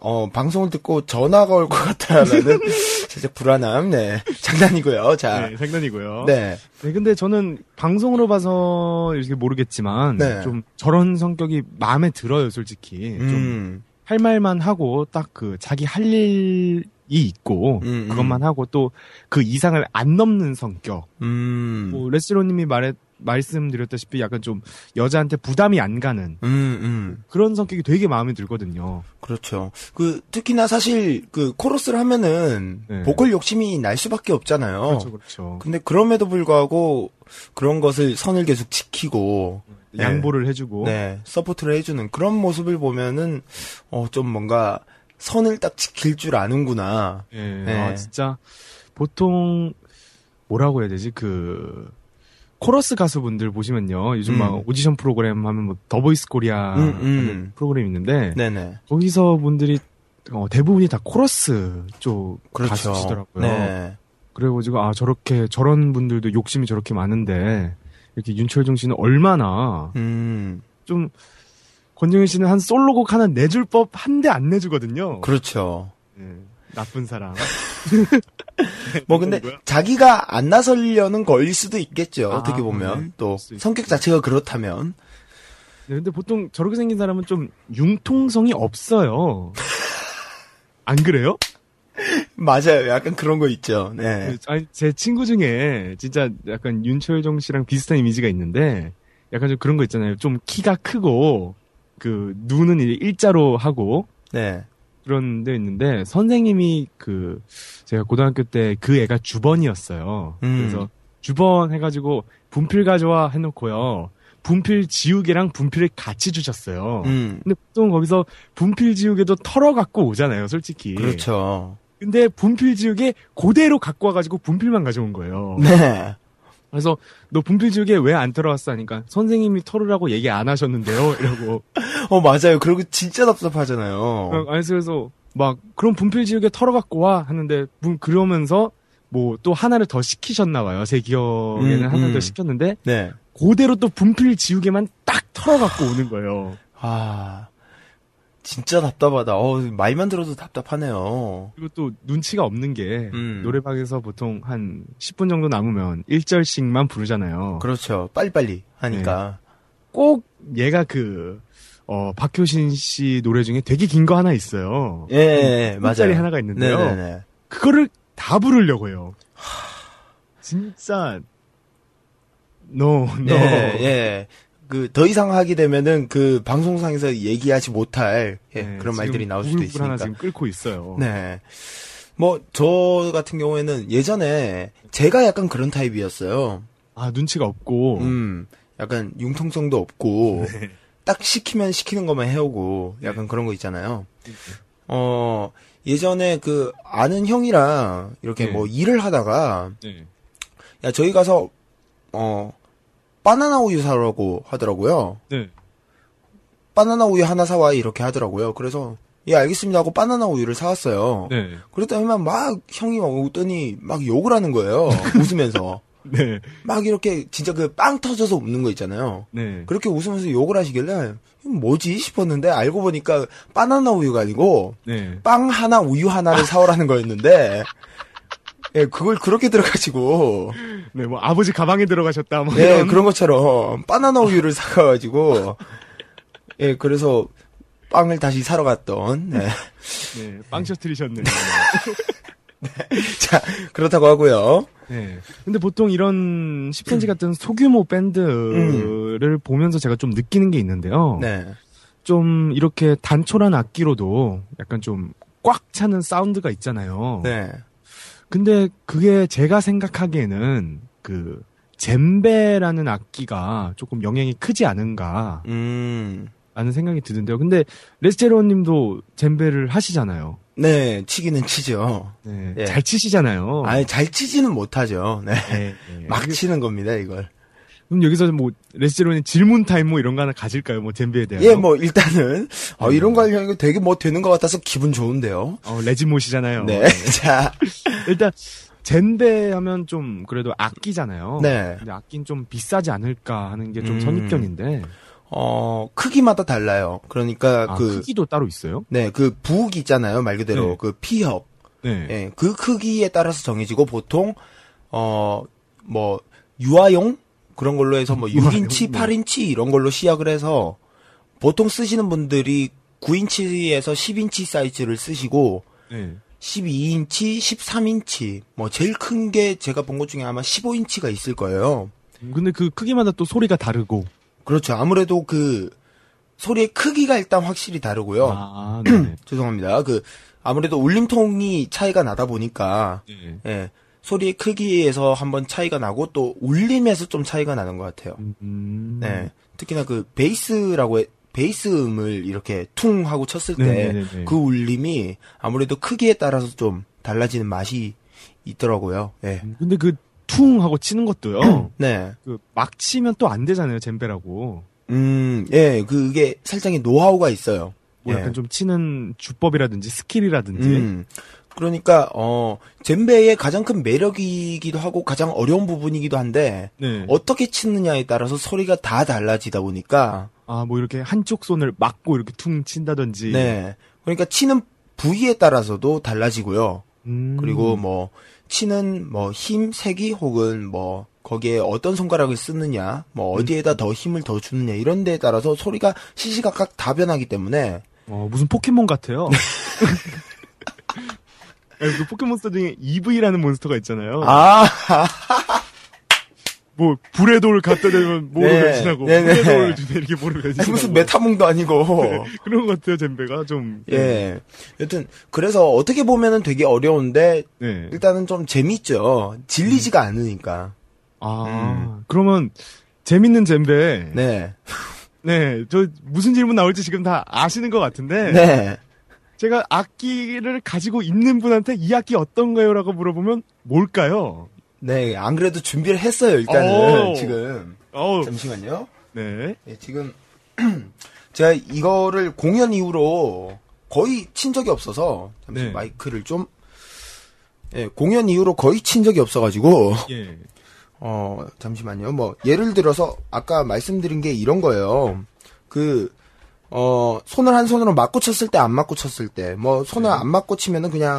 어, 방송을 듣고 전화가 올 것 같다라는 살짝 불안함, 네. 장난이고요. 자. 네, 장난이고요. 네. 네, 근데 저는 방송으로 봐서 이렇게 모르겠지만 네. 좀 저런 성격이 마음에 들어요, 솔직히. 좀 음. 할 말만 하고 딱 그 자기 할 일이 있고 음, 음. 그것만 하고 또 그 이상을 안 넘는 성격. 음. 뭐 레스로님이 말해 말씀드렸다시피 약간 좀 여자한테 부담이 안 가는 음, 음. 그런 성격이 되게 마음에 들거든요. 그렇죠. 그, 특히나 사실, 그, 코러스를 하면은, 네. 보컬 욕심이 날 수밖에 없잖아요. 그렇죠, 그렇죠. 근데 그럼에도 불구하고, 그런 것을 선을 계속 지키고, 네. 양보를 해주고. 네, support를 해주는 그런 모습을 보면은, 어, 좀 뭔가, 선을 딱 지킬 줄 아는구나. 예, 네. 아, 진짜 보통 뭐라고 해야 되지? 그 코러스 가수분들 보시면요. 요즘 음. 막 오디션 프로그램 하면 뭐 The Voice Korea 음, 음. 프로그램 있는데 네네. 거기서 분들이 어, 대부분이 다 코러스 쪽 그렇죠. 가수시더라고요. 네. 그래가지고 아 저렇게 저런 분들도 욕심이 저렇게 많은데 이렇게 윤철종 씨는 얼마나 음, 좀 권정현 씨는 한 솔로곡 하나 내줄 법 한데 안 내주거든요. 그렇죠. 예, 나쁜 사람. 뭐 근데? 자기가 안 나서려는 거일 수도 있겠죠. 아, 어떻게 보면 네. 또 성격 자체가 그렇다면 네, 근데 보통 저렇게 생긴 사람은 좀 융통성이 없어요. 안 그래요? 맞아요. 약간 그런 거 있죠. 네. 그, 아니, 제 친구 중에 진짜 약간 윤철정 씨랑 비슷한 이미지가 있는데 약간 좀 그런 거 있잖아요. 좀 키가 크고 그 눈은 이제 일자로 하고 네. 그런 데 있는데 선생님이 그 제가 고등학교 때 그 애가 주번이었어요. 음. 그래서 주번 해가지고 분필 가져와 해놓고요. 분필 지우개랑 분필을 같이 주셨어요. 음. 근데 보통 거기서 분필 지우개도 털어 갖고 오잖아요, 솔직히. 그렇죠. 근데 분필 지우개 그대로 갖고 와가지고 분필만 가져온 거예요. 네. 그래서 너 분필 지우개 왜 안 털어왔어 하니까 선생님이 털으라고 얘기 안 하셨는데요. 이러고. 어 맞아요. 그리고 진짜 답답하잖아요. 아니 그래서 막 그럼 분필 지우개 털어 갖고 와 하는데 분- 그러면서 뭐 또 하나를 더 시키셨나 봐요. 제 기억에는 음, 하나 음. 더 시켰는데 네. 그대로 또 분필 지우개만 딱 털어 갖고 오는 거예요. 아 진짜 답답하다. 어 말만 들어도 답답하네요. 그리고 또 눈치가 없는 게 음. 노래방에서 보통 한 10분 정도 남으면 1절씩만 부르잖아요. 그렇죠. 빨리빨리 하니까. 꼭 얘가 그 어, 박효신 씨 노래 중에 되게 긴 거 하나 있어요. 예, 예, 맞아요. 짜리 하나가 있는데요. 네네네. 그거를 다 부르려고 해요. 진짜 no no. 네, 예. 그 더 이상 하게 되면은 그 방송상에서 얘기하지 못할 예, 네, 그런 말들이 나올 수도 하나 있으니까. 지금 끓고 있어요. 네. 뭐 저 같은 경우에는 예전에 제가 약간 그런 타입이었어요. 아 눈치가 없고 음, 약간 융통성도 없고 네. 딱 시키면 시키는 것만 해오고 약간 그런 거 있잖아요. 어 예전에 그 아는 형이랑 이렇게 네. 뭐 일을 하다가 네. 야 저희 가서 어 바나나 우유 사라고 하더라고요. 네. 바나나 우유 하나 사와 이렇게 하더라고요. 그래서 예 알겠습니다 하고 바나나 우유를 사왔어요. 네. 그랬더니만 막 형이 막 오더니 막 욕을 하는 거예요. 웃으면서 네. 막 이렇게 진짜 그 빵 터져서 웃는 거 있잖아요. 네. 그렇게 웃으면서 욕을 하시길래 뭐지 싶었는데 알고 보니까 바나나 우유가 아니고 네. 빵 하나 우유 하나를 사오라는 거였는데 예 그걸 그렇게 들어가지고 네, 뭐 아버지 가방에 들어가셨다 뭐네 이런 그런 것처럼 바나나 우유를 사가지고 예 그래서 빵을 다시 사러 갔던 네. 네, 빵 셔틀이셨네요. 자 그렇다고 하고요. 네. 근데 보통 이런 10cm 같은 소규모 밴드를 보면서 제가 좀 느끼는 게 있는데요. 네. 좀 이렇게 단촐한 악기로도 약간 좀 꽉 차는 사운드가 있잖아요. 네. 근데 그게 제가 생각하기에는 그 젬베라는 악기가 조금 영향이 크지 않은가 음. 라는 생각이 드는데요. 근데 레스테로 님도 젬베를 하시잖아요. 네, 치기는 치죠. 네. 예. 잘 치시잖아요. 아니, 잘 치지는 못하죠. 네. 네, 네. 막 치는 겁니다, 이걸. 그럼 여기서 뭐 레스테로님 질문 타임 뭐 이런 거 하나 가질까요? 뭐 젬베에 대한 예, 뭐, 일단은, 어, 이런 거 이거 되게 뭐 되는 것 같아서 기분 좋은데요. 어, 레지못이잖아요. 네. 자, 일단 젬베 하면 좀 그래도 악기잖아요. 네. 근데 악기는 좀 비싸지 않을까 하는 게 좀 음. 선입견인데. 어, 크기마다 달라요. 그러니까 아, 그, 크기도 따로 있어요? 네, 그 북 있잖아요. 말 그대로. 네. 그 피혁. 네. 예, 그 크기에 따라서 정해지고 보통, 어, 뭐, 유아용? 그런 걸로 해서 뭐 유아용, 6인치, 네. 8인치 이런 걸로 시작을 해서 보통 쓰시는 분들이 9인치에서 10인치 사이즈를 쓰시고 네. 12인치, 13인치, 뭐 제일 큰 게 제가 본 것 중에 아마 15인치가 있을 거예요. 근데 그 크기마다 또 소리가 다르고. 그렇죠. 아무래도 그 소리의 크기가 일단 확실히 다르고요. 아, 네. 죄송합니다. 그 아무래도 울림통이 차이가 나다 보니까 네. 예, 소리의 크기에서 한번 차이가 나고 또 울림에서 좀 차이가 나는 것 같아요. 음. 네. 특히나 그 베이스라고 해, 베이스 음을 이렇게 퉁 하고 쳤을 때. 그 울림이 아무래도 크기에 따라서 좀 달라지는 맛이 있더라고요. 예. 근데 그 퉁 하고 치는 것도요. 네. 그 막 치면 또 안 되잖아요, 젬베라고. 음, 예, 그게 살짝의 노하우가 있어요. 뭐 예. 약간 좀 치는 주법이라든지 스킬이라든지. 음. 그러니까 어 젬베의 가장 큰 매력이기도 하고 가장 어려운 부분이기도 한데 네. 어떻게 치느냐에 따라서 소리가 다 달라지다 보니까 아, 뭐 이렇게 한쪽 손을 막고 이렇게 퉁 친다든지. 네. 그러니까 치는 부위에 따라서도 달라지고요. 음. 그리고 뭐 치는 뭐 힘, 세기 혹은 뭐 거기에 어떤 손가락을 쓰느냐, 뭐 어디에다 더 힘을 더 주느냐 이런 데에 따라서 소리가 시시각각 다 변하기 때문에 어, 무슨 포켓몬 같아요. 예, 그 포켓몬스터 중에 EV라는 몬스터가 있잖아요. 아, 뭐 불의 돌을 갖다 대면 뭐로 네. 변신하고 네네. 불의 돌을 주면 이렇게 뭐로 변신하고 무슨 메타몽도 아니고. 그런 것 같아요 젠베가 좀 예. 여튼 그래서 어떻게 보면은 되게 어려운데 네. 일단은 좀 재밌죠. 질리지가 않으니까. 아 그러면 재밌는 젠베 네. 네, 저 무슨 질문 나올지 지금 다 아시는 것 같은데 네. 제가 악기를 가지고 있는 분한테 이 악기 어떤가요라고 물어보면 뭘까요? 네. 안 그래도 준비를 했어요, 일단은. 오. 지금. 어, 잠시만요. 네. 예, 지금 제가 이거를 공연 이후로 거의 친 적이 없어서 잠시 네. 마이크를 좀 예, 공연 이후로 거의 친 적이 없어가지고 예. 어 잠시만요. 뭐 예를 들어서 아까 말씀드린 게 이런 거예요. 그 어, 손을 한 손으로 맞고 쳤을 때 안 맞고 쳤을 때 뭐 손을 안 맞고 치면은 그냥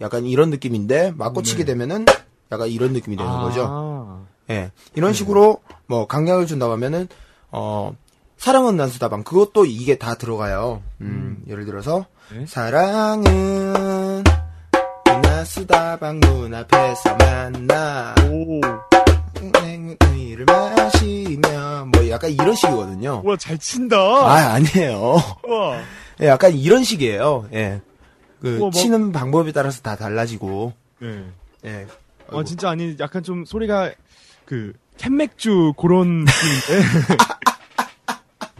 약간 이런 느낌인데 맞고 치게 되면은 약간 이런 느낌이 되는 거죠. 아, 예. 이런 식으로 뭐 강약을 준다고 하면은 어 사랑은 난수다방 그것도 이게 다 들어가요. 음, 예를 들어서 네. 사랑은 난수다방 문 앞에서 만나 오, 을 마시며 뭐 약간 이런 식이거든요. 와 잘 친다. 아 아니에요. 와, 예, 약간 이런 식이에요. 예. 그 우와, 뭐- 치는 방법에 따라서 다 달라지고. 네. 예. 와 진짜 아니 약간 좀 소리가 그 캔맥주 그런 느낌인데.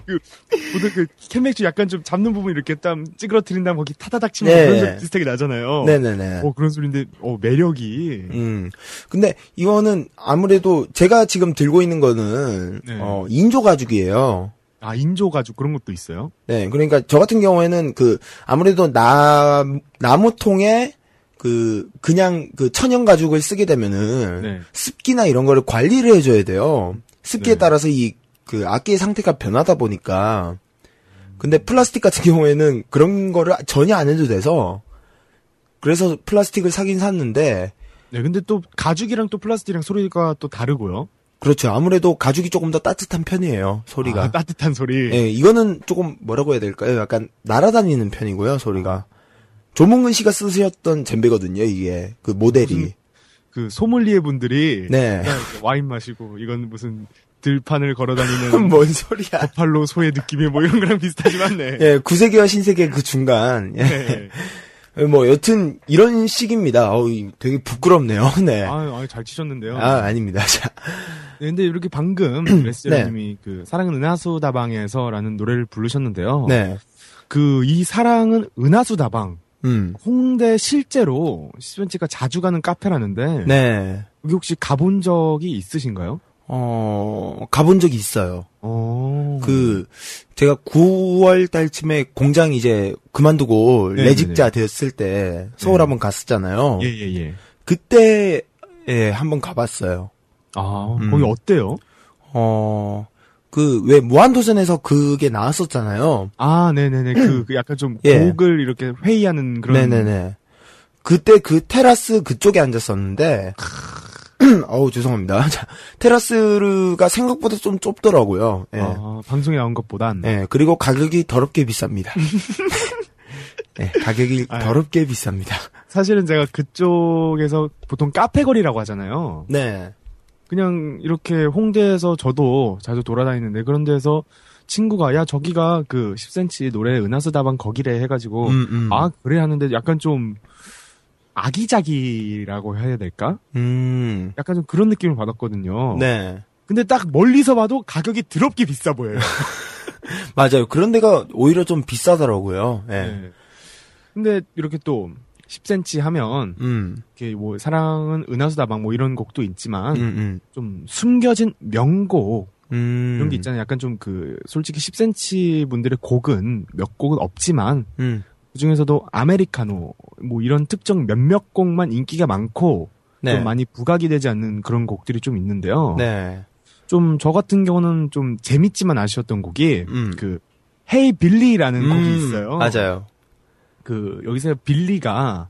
그그 캔맥주 약간 좀 잡는 부분 이렇게 땀 찌그러뜨린 다음 거기 타다닥 치면 네. 그런 소리 비슷하게 나잖아요. 네네네. 어 그런 소리인데 어 매력이 음. 근데 이거는 아무래도 제가 지금 들고 있는 거는 네. 어, 인조 가죽이에요. 아 인조 가죽 그런 것도 있어요. 네. 그러니까 저 같은 경우에는 그 아무래도 나 나무통에 그 그냥 그 천연 가죽을 쓰게 되면은 네. 습기나 이런 거를 관리를 해줘야 돼요. 습기에 네. 따라서 이 그 악기의 상태가 변하다 보니까 근데 플라스틱 같은 경우에는 그런 거를 전혀 안 해도 돼서 그래서 플라스틱을 사긴 샀는데 네, 근데 또 가죽이랑 또 플라스틱이랑 소리가 또 다르고요. 그렇죠. 아무래도 가죽이 조금 더 따뜻한 편이에요. 소리가. 아, 따뜻한 소리. 예, 이거는 조금 뭐라고 해야 될까요? 약간 날아다니는 편이고요, 소리가. 조문근 씨가 쓰셨던 젬베거든요, 이게. 그 모델이. 그 소믈리에 분들이 네. 와인 마시고 이건 무슨 들판을 걸어다니는 뭔 소리야. 버팔로 소의 느낌이 뭐 이런 거랑 비슷하지만 네. 예, 구세기와 신세계 그 중간. 네. 예. 뭐, 여튼, 이런 식입니다. 어우, 이- 되게 부끄럽네요, 네. 아, 아, 잘 치셨는데요. 아, 아닙니다. 자, 네, 근데 이렇게 방금 레스제님이 그 사랑은 은하수 다방에서라는 노래를 부르셨는데요. 네. 그 이 사랑은 은하수 다방 음. 홍대 실제로 시벤치가 자주 가는 카페라는데 네. 여기 혹시 가본 적이 있으신가요? 어, 가본 적이 있어요. 어. 그 제가 9월 달쯤에 공장 이제 그만두고 네네네. 레직자 되었을 때 서울 네. 한번 갔었잖아요. 예, 예, 예. 그때 예, 한번 가봤어요. 아, 음. 거기 어때요? 어, 그 왜 무한도전에서 그게 나왔었잖아요. 아, 네네네. 그, 그 약간 좀 예. 곡을 이렇게 회의하는 그런. 네네네. 그때 그 테라스 그쪽에 앉았었는데, 어우 죄송합니다. 자, 테라스가 생각보다 좀 좁더라고요. 예. 아, 방송에 나온 것보단. 예, 그리고 가격이 더럽게 비쌉니다. 예, 가격이 아유. 더럽게 비쌉니다. 사실은 제가 그쪽에서 보통 카페거리라고 하잖아요. 네. 그냥 이렇게 홍대에서 저도 자주 돌아다니는데 그런 데서 친구가 야 저기가 그 10cm 노래 은하수 다방 거기래 해가지고 음, 음. 아 그래 하는데 약간 좀 아기자기라고 해야 될까? 음. 약간 좀 그런 느낌을 받았거든요. 네. 근데 딱 멀리서 봐도 가격이 더럽게 비싸 보여요. 맞아요. 그런 데가 오히려 좀 비싸더라고요. 예. 네. 근데 이렇게 또 10cm 하면 음, 이렇게 뭐 사랑은 은하수다방 뭐 이런 곡도 있지만 음, 음, 좀 숨겨진 명곡 음. 이런 게 있잖아요. 약간 좀 그 솔직히 10cm 분들의 곡은 몇 곡은 없지만 음, 그 중에서도 아메리카노 뭐 이런 특정 몇몇 곡만 인기가 많고 네. 좀 많이 부각이 되지 않는 그런 곡들이 좀 있는데요. 네. 좀 저 같은 경우는 좀 재밌지만 아쉬웠던 곡이 음. 그 헤이 빌리라는 음, 곡이 있어요. 맞아요. 그 여기서 빌리가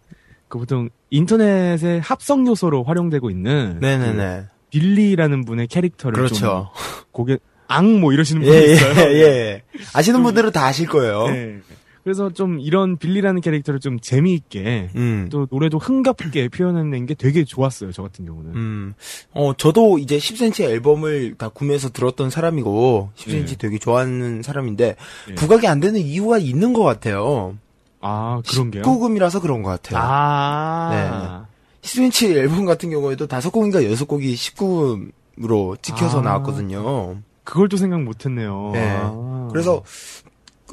그 보통 인터넷의 합성 요소로 활용되고 있는 네네네. 그 빌리라는 분의 캐릭터를 좀 그렇죠. 곡에 앙 뭐 이러시는 예, 분이 예, 있어요. 예. 아시는 분들은 다 아실 거예요. 네. 그래서 좀 이런 빌리라는 캐릭터를 좀 재미있게 음. 또 노래도 흥겹게 표현해낸 게 되게 좋았어요. 저 같은 경우는. 음, 어, 저도 이제 10cm 앨범을 다 구매해서 들었던 사람이고, 10cm 네. 되게 좋아하는 사람인데, 네. 부각이 안 되는 이유가 있는 것 같아요. 아 그런 게요? 19금이라서 그런 것 같아요. 아. 10cm 앨범 같은 경우에도 다섯 곡인가 여섯 곡이 19금으로 찍혀서 아. 나왔거든요. 그걸 또 생각 못했네요. 네. 아. 그래서,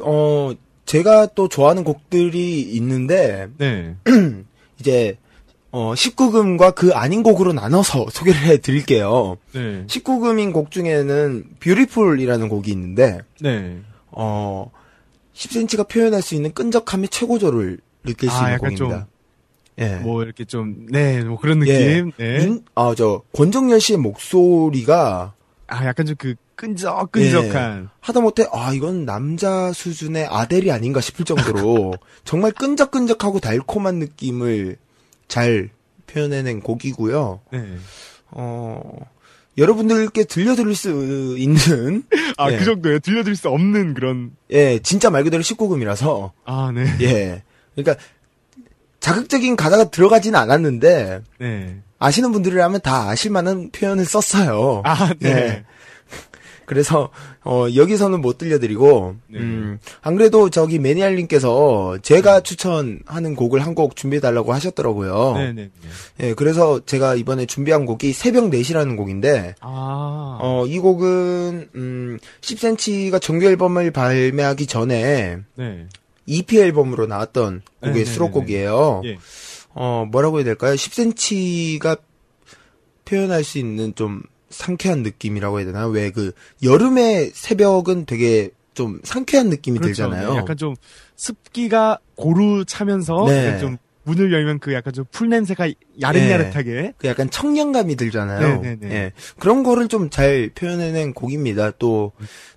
어, 제가 또 좋아하는 곡들이 있는데, 네. 이제, 어, 19금과 그 아닌 곡으로 나눠서 소개를 해 드릴게요. 네. 19금인 곡 중에는 뷰티풀이라는 곡이 있는데 네. 어 10cm가 표현할 수 있는 끈적함의 최고조를 느낄 수 아, 있는 약간 곡입니다. 예. 뭐 이렇게 좀 네, 뭐 그런 예. 느낌. 네. 아저 권정열 씨의 목소리가 아, 약간 좀그 끈적끈적한. 하다못해 아 이건 남자 수준의 아델이 아닌가 싶을 정도로 정말 끈적끈적하고 달콤한 느낌을 잘 표현해낸 곡이고요. 네. 어 여러분들께 들려드릴 수 있는 아, 예. 그 정도예요. 들려드릴 수 없는 그런. 예 진짜 말 그대로 19금이라서 아, 네. 예. 그러니까 자극적인 가사가 들어가진 않았는데 네. 아시는 분들이라면 다 아실 만한 표현을 썼어요. 아, 네. 예. 그래서 어 여기서는 못 들려드리고 네. 음, 안 그래도 저기 매니알님께서 제가 추천하는 곡을 한 곡 준비해달라고 하셨더라고요. 네, 네. 네. 예, 그래서 제가 이번에 준비한 곡이 새벽 4시라는 곡인데 아. 어, 이 곡은 음, 10cm가 정규 앨범을 발매하기 전에 네. EP 앨범으로 나왔던 곡의 네네네네. 수록곡이에요. 예. 어, 뭐라고 해야 될까요? 10cm가 표현할 수 있는 좀 상쾌한 느낌이라고 해야 되나? 왜 그 여름의 새벽은 되게 좀 상쾌한 느낌이 그렇죠. 들잖아요. 네, 약간 좀 습기가 고루 차면서 네. 좀 문을 열면 그 약간 좀 풀 냄새가 야릇야릇하게. 그 약간 청량감이 들잖아요. 네네네. 예. 그런 거를 좀 잘 표현해낸 곡입니다. 또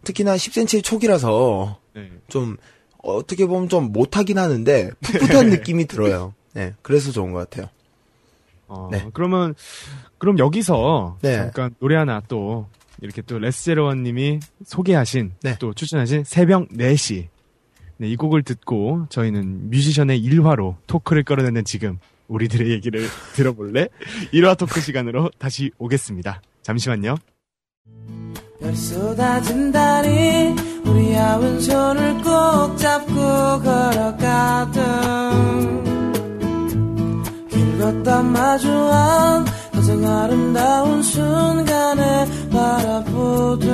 특히나 10cm의 초기라서 네. 좀 어떻게 보면 좀 못하긴 하는데 풋풋한 느낌이 들어요. 네. 그래서 좋은 것 같아요. 어, 네. 그러면 그럼 여기서 네. 잠깐 노래 하나 또 이렇게 또 레스제로원님이 소개하신 네. 또 추천하신 새벽 4시 네, 이 곡을 듣고 저희는 뮤지션의 일화로 토크를 끌어내는 지금 우리들의 얘기를 들어볼래? 일화 토크 시간으로 다시 오겠습니다. 잠시만요. 별 쏟아진다니 우리 아픈 손을 꼭 잡고 걸어가던 길 걷다 마주한 가장 아름다운 순간에 바라보던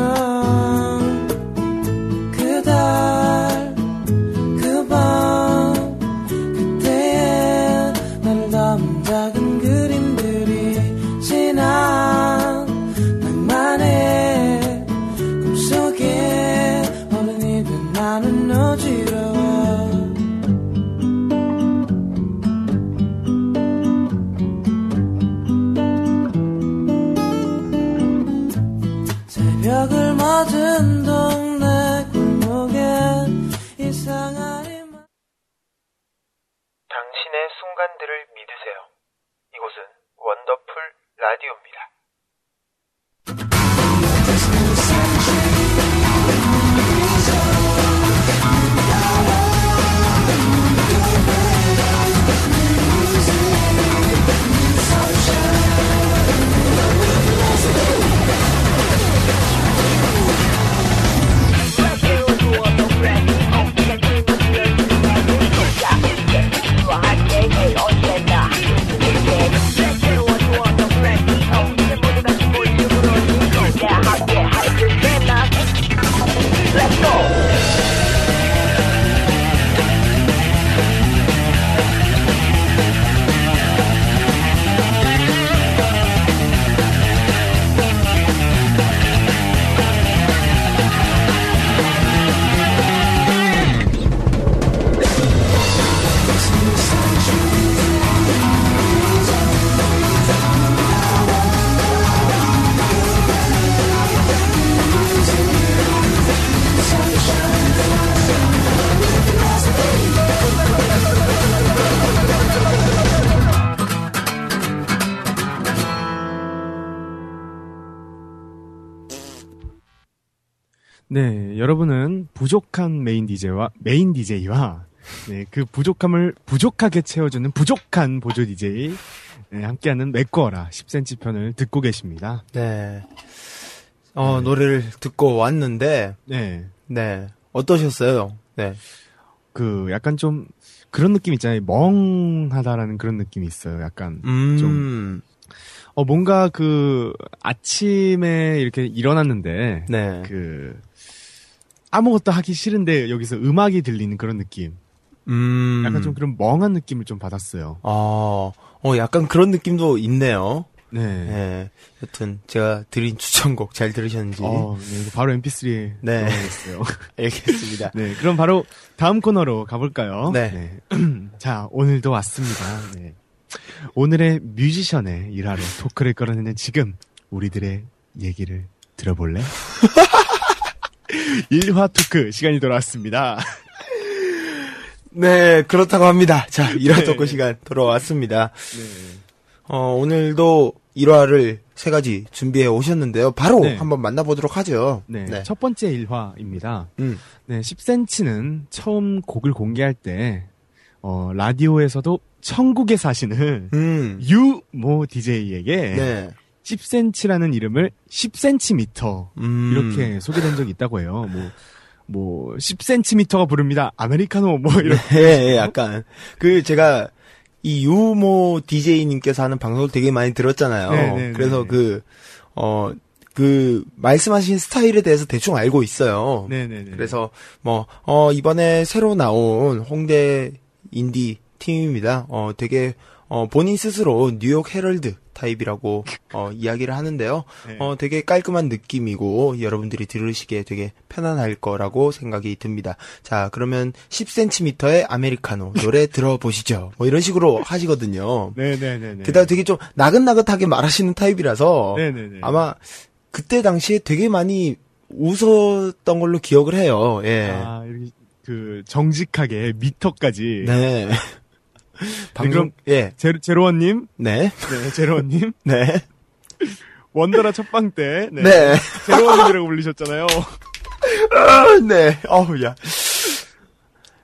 그달 그밤 맞은 동네 골목엔 이상한 당신의 순간들을 믿으세요. 이곳은 원더풀 라디오입니다. 네, 여러분은 부족한 main DJ와 main DJ와 네, 그 부족함을 부족하게 채워주는 부족한 보조 DJ 네, 함께하는 맥거라 10cm 편을 듣고 계십니다. 네. 어, 노래를 듣고 왔는데, 네, 네. 어떠셨어요? 네. 그 약간 좀 그런 느낌 있잖아요. 멍하다라는 그런 느낌이 있어요. 약간 음. 좀 어, 뭔가 그 아침에 이렇게 일어났는데 네. 그 아무것도 하기 싫은데 여기서 음악이 들리는 그런 느낌. 음. 약간 좀 그런 멍한 느낌을 좀 받았어요. 어, 어, 약간 그런 느낌도 있네요. 네. 네. 여튼, 제가 드린 추천곡 잘 들으셨는지. 어, 네, 이거 바로 MP3에 네. 넣어야겠어요. 알겠습니다. 네, 그럼 바로 다음 코너로 가볼까요? 네. 자, 오늘도 왔습니다. 네. 오늘의 뮤지션의 일하러 토크를 끌어내는 지금 우리들의 얘기를 들어볼래? 일화 토크 시간이 돌아왔습니다. 네, 그렇다고 합니다. 자, 이런 네. 토크 시간 돌아왔습니다. 네. 어, 오늘도 1화를 세 가지 준비해 오셨는데요. 바로 네. 한번 만나보도록 하죠. 네, 첫 번째 일화입니다. 음. 네, 10cm는 처음 곡을 공개할 때, 어, 라디오에서도 천국에 사시는 음. 유모 DJ에게 네. 10cm라는 이름을 10cm 음. 이렇게 소개된 적이 있다고 해요. 뭐, 뭐, 10cm가 부릅니다. 아메리카노, 뭐, 이런. 예, 예, 약간. 그, 제가, 이 유모 DJ님께서 하는 방송을 되게 많이 들었잖아요. 네, 네, 그래서 네. 그, 어, 그, 말씀하신 스타일에 대해서 대충 알고 있어요. 네네네. 그래서, 뭐, 어, 이번에 새로 나온 홍대 인디 팀입니다. 어, 되게, 어, 본인 스스로 뉴욕 헤럴드 타입이라고, 어, 이야기를 하는데요. 네. 어, 되게 깔끔한 느낌이고, 여러분들이 들으시기에 되게 편안할 거라고 생각이 듭니다. 자, 그러면 10cm의 아메리카노 노래 들어보시죠. 뭐 이런 식으로 하시거든요. 네네네네. 게다가 되게 좀 나긋나긋하게 말하시는 타입이라서, 네네네. 아마 그때 당시에 되게 많이 웃었던 걸로 기억을 해요. 예. 아, 이렇게, 그, 정직하게 미터까지. 네. 방금 그럼- 예. 제, 제로원님. 네. 네, 제로원님. 네. 원더라 첫방 때. 네. 네. 제로원님이라고 불리셨잖아요. 아, 네. 어우 야.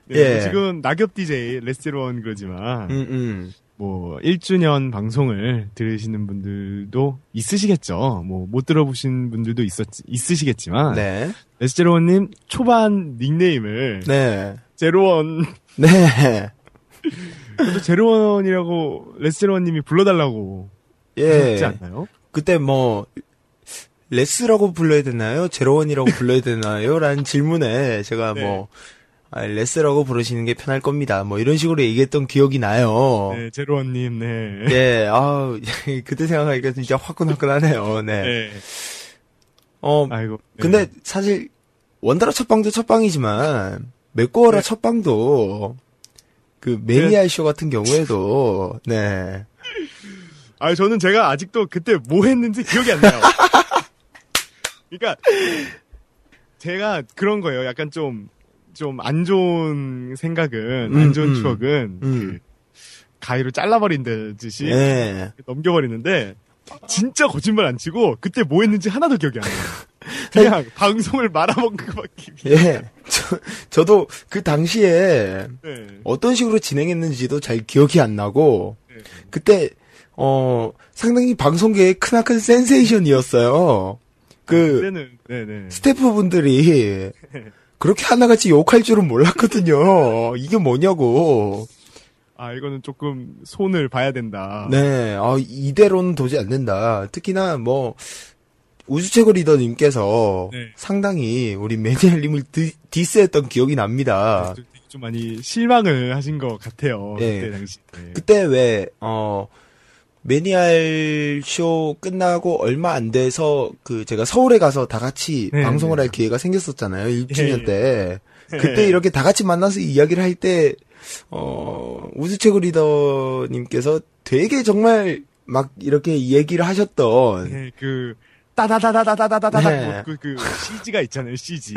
네, 예. 지금 낙엽 DJ 레스제로원 그러지만. 음, 음. 뭐 1주년 방송을 들으시는 분들도 있으시겠죠. 뭐 못 들어보신 분들도 있었 있으시겠지만 네. 레스제로원님 초반 닉네임을 네. 제로원 네. 근데 제로원이라고 레스제로원님이 불러달라고 예. 하지 않나요? 그때 뭐 레스라고 불러야 되나요? 제로원이라고 불러야 되나요? 라는 질문에 제가 네. 뭐 아, 레스라고 부르시는 게 편할 겁니다. 뭐 이런 식으로 얘기했던 기억이 나요. 네, 제로원님, 네. 예, 아우, 그때 생각하니까 진짜 화끈화끈하네요. 네. 네. 어, 아이고. 네. 근데 사실 원더라 첫방도 첫방이지만 맥고어라 네. 첫방도 그 매니아 쇼 같은 경우에도 네. 아, 저는 제가 아직도 그때 뭐 했는지 기억이 안 나요. 그러니까 제가 그런 거예요. 약간 좀 좀 안 좋은 생각은, 음, 안 좋은 음. 추억은 음. 그 가위로 잘라버린 듯이 예. 넘겨버리는데 진짜 거짓말 안 치고 그때 뭐 했는지 하나도 기억이 안 나요. 그냥 방송을 말아먹은 것밖에. 예. 저, 저도 그 당시에 네. 어떤 식으로 진행했는지도 잘 기억이 안 나고 네. 그때 어 상당히 방송계의 크나큰 센세이션이었어요. 그 그때는 네네. 스태프분들이 그렇게 하나같이 욕할 줄은 몰랐거든요. 이게 뭐냐고. 아 이거는 조금 손을 봐야 된다. 네, 아, 이대로는 도저히 안 된다. 특히나 뭐 우주최고 리더님께서 네. 상당히 우리 매니아님을 디, 디스했던 기억이 납니다. 좀, 되게 좀 많이 실망을 하신 것 같아요. 예. 그때 당시. 네. 그때 왜, 어, 매니알 쇼 끝나고 얼마 안 돼서 그 제가 서울에 가서 다 같이 네, 방송을 네. 할 기회가 생겼었잖아요. 1주년 예, 때. 예. 그때 이렇게 다 같이 만나서 이야기를 할 때, 어, 우주최고 리더님께서 되게 정말 막 이렇게 얘기를 하셨던, 네, 그 따다다다다다다다다 네. 뭐 그, 그 CG가 있잖아요. CG.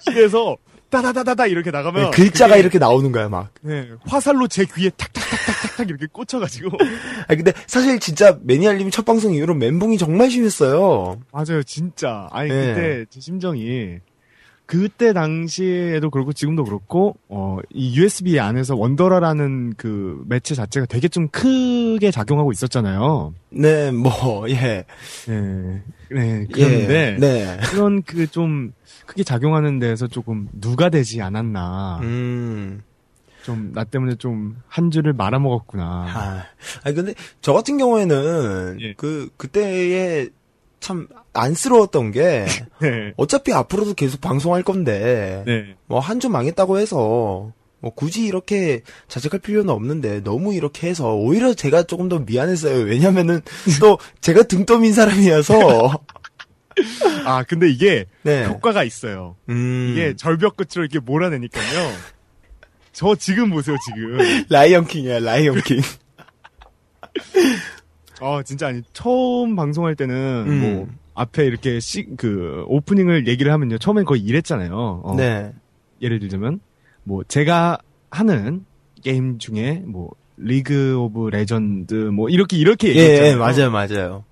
CG에서 다다다다다 이렇게 나가면 네, 글자가 그게, 이렇게 나오는 거야 막. 네, 화살로 제 귀에 탁탁탁탁탁탁 이렇게 꽂혀가지고 아 근데 사실 진짜 매니아님 첫 방송 이후로 멘붕이 정말 심했어요. 맞아요 진짜 아니 네. 그때 제 심정이 그때 당시에도 그렇고 지금도 그렇고 어 이 USB 안에서 원더라라는 그 매체 자체가 되게 좀 크게 작용하고 있었잖아요. 네, 뭐 예, 네, 네 예, 그런데 네, 그런 그 좀 크게 작용하는 데서 조금 누가 되지 않았나. 음, 좀 나 때문에 좀 한 줄을 말아먹었구나. 아, 아니 근데 저 같은 경우에는 예. 그 그때에 참 안쓰러웠던 게 네. 어차피 앞으로도 계속 방송할 건데 네. 뭐한 주 망했다고 해서 뭐 굳이 이렇게 자책할 필요는 없는데 너무 이렇게 해서 오히려 제가 조금 더 미안했어요. 왜냐면은 또 제가 등 떠민 사람이어서 아 근데 이게 네. 효과가 있어요. 음. 이게 절벽 끝으로 이렇게 몰아내니까요. 저 지금 보세요 지금. 라이언 킹이야, 라이언 킹. 어 진짜 아니 처음 방송할 때는 음. 뭐 앞에 이렇게 시, 그 오프닝을 얘기를 하면요. 처음엔 거의 이랬잖아요. 어, 네. 예를 들자면 뭐 제가 하는 게임 중에 뭐 리그 오브 레전드 뭐 이렇게 이렇게 예, 얘기했잖아요. 예, 맞아요, 맞아요.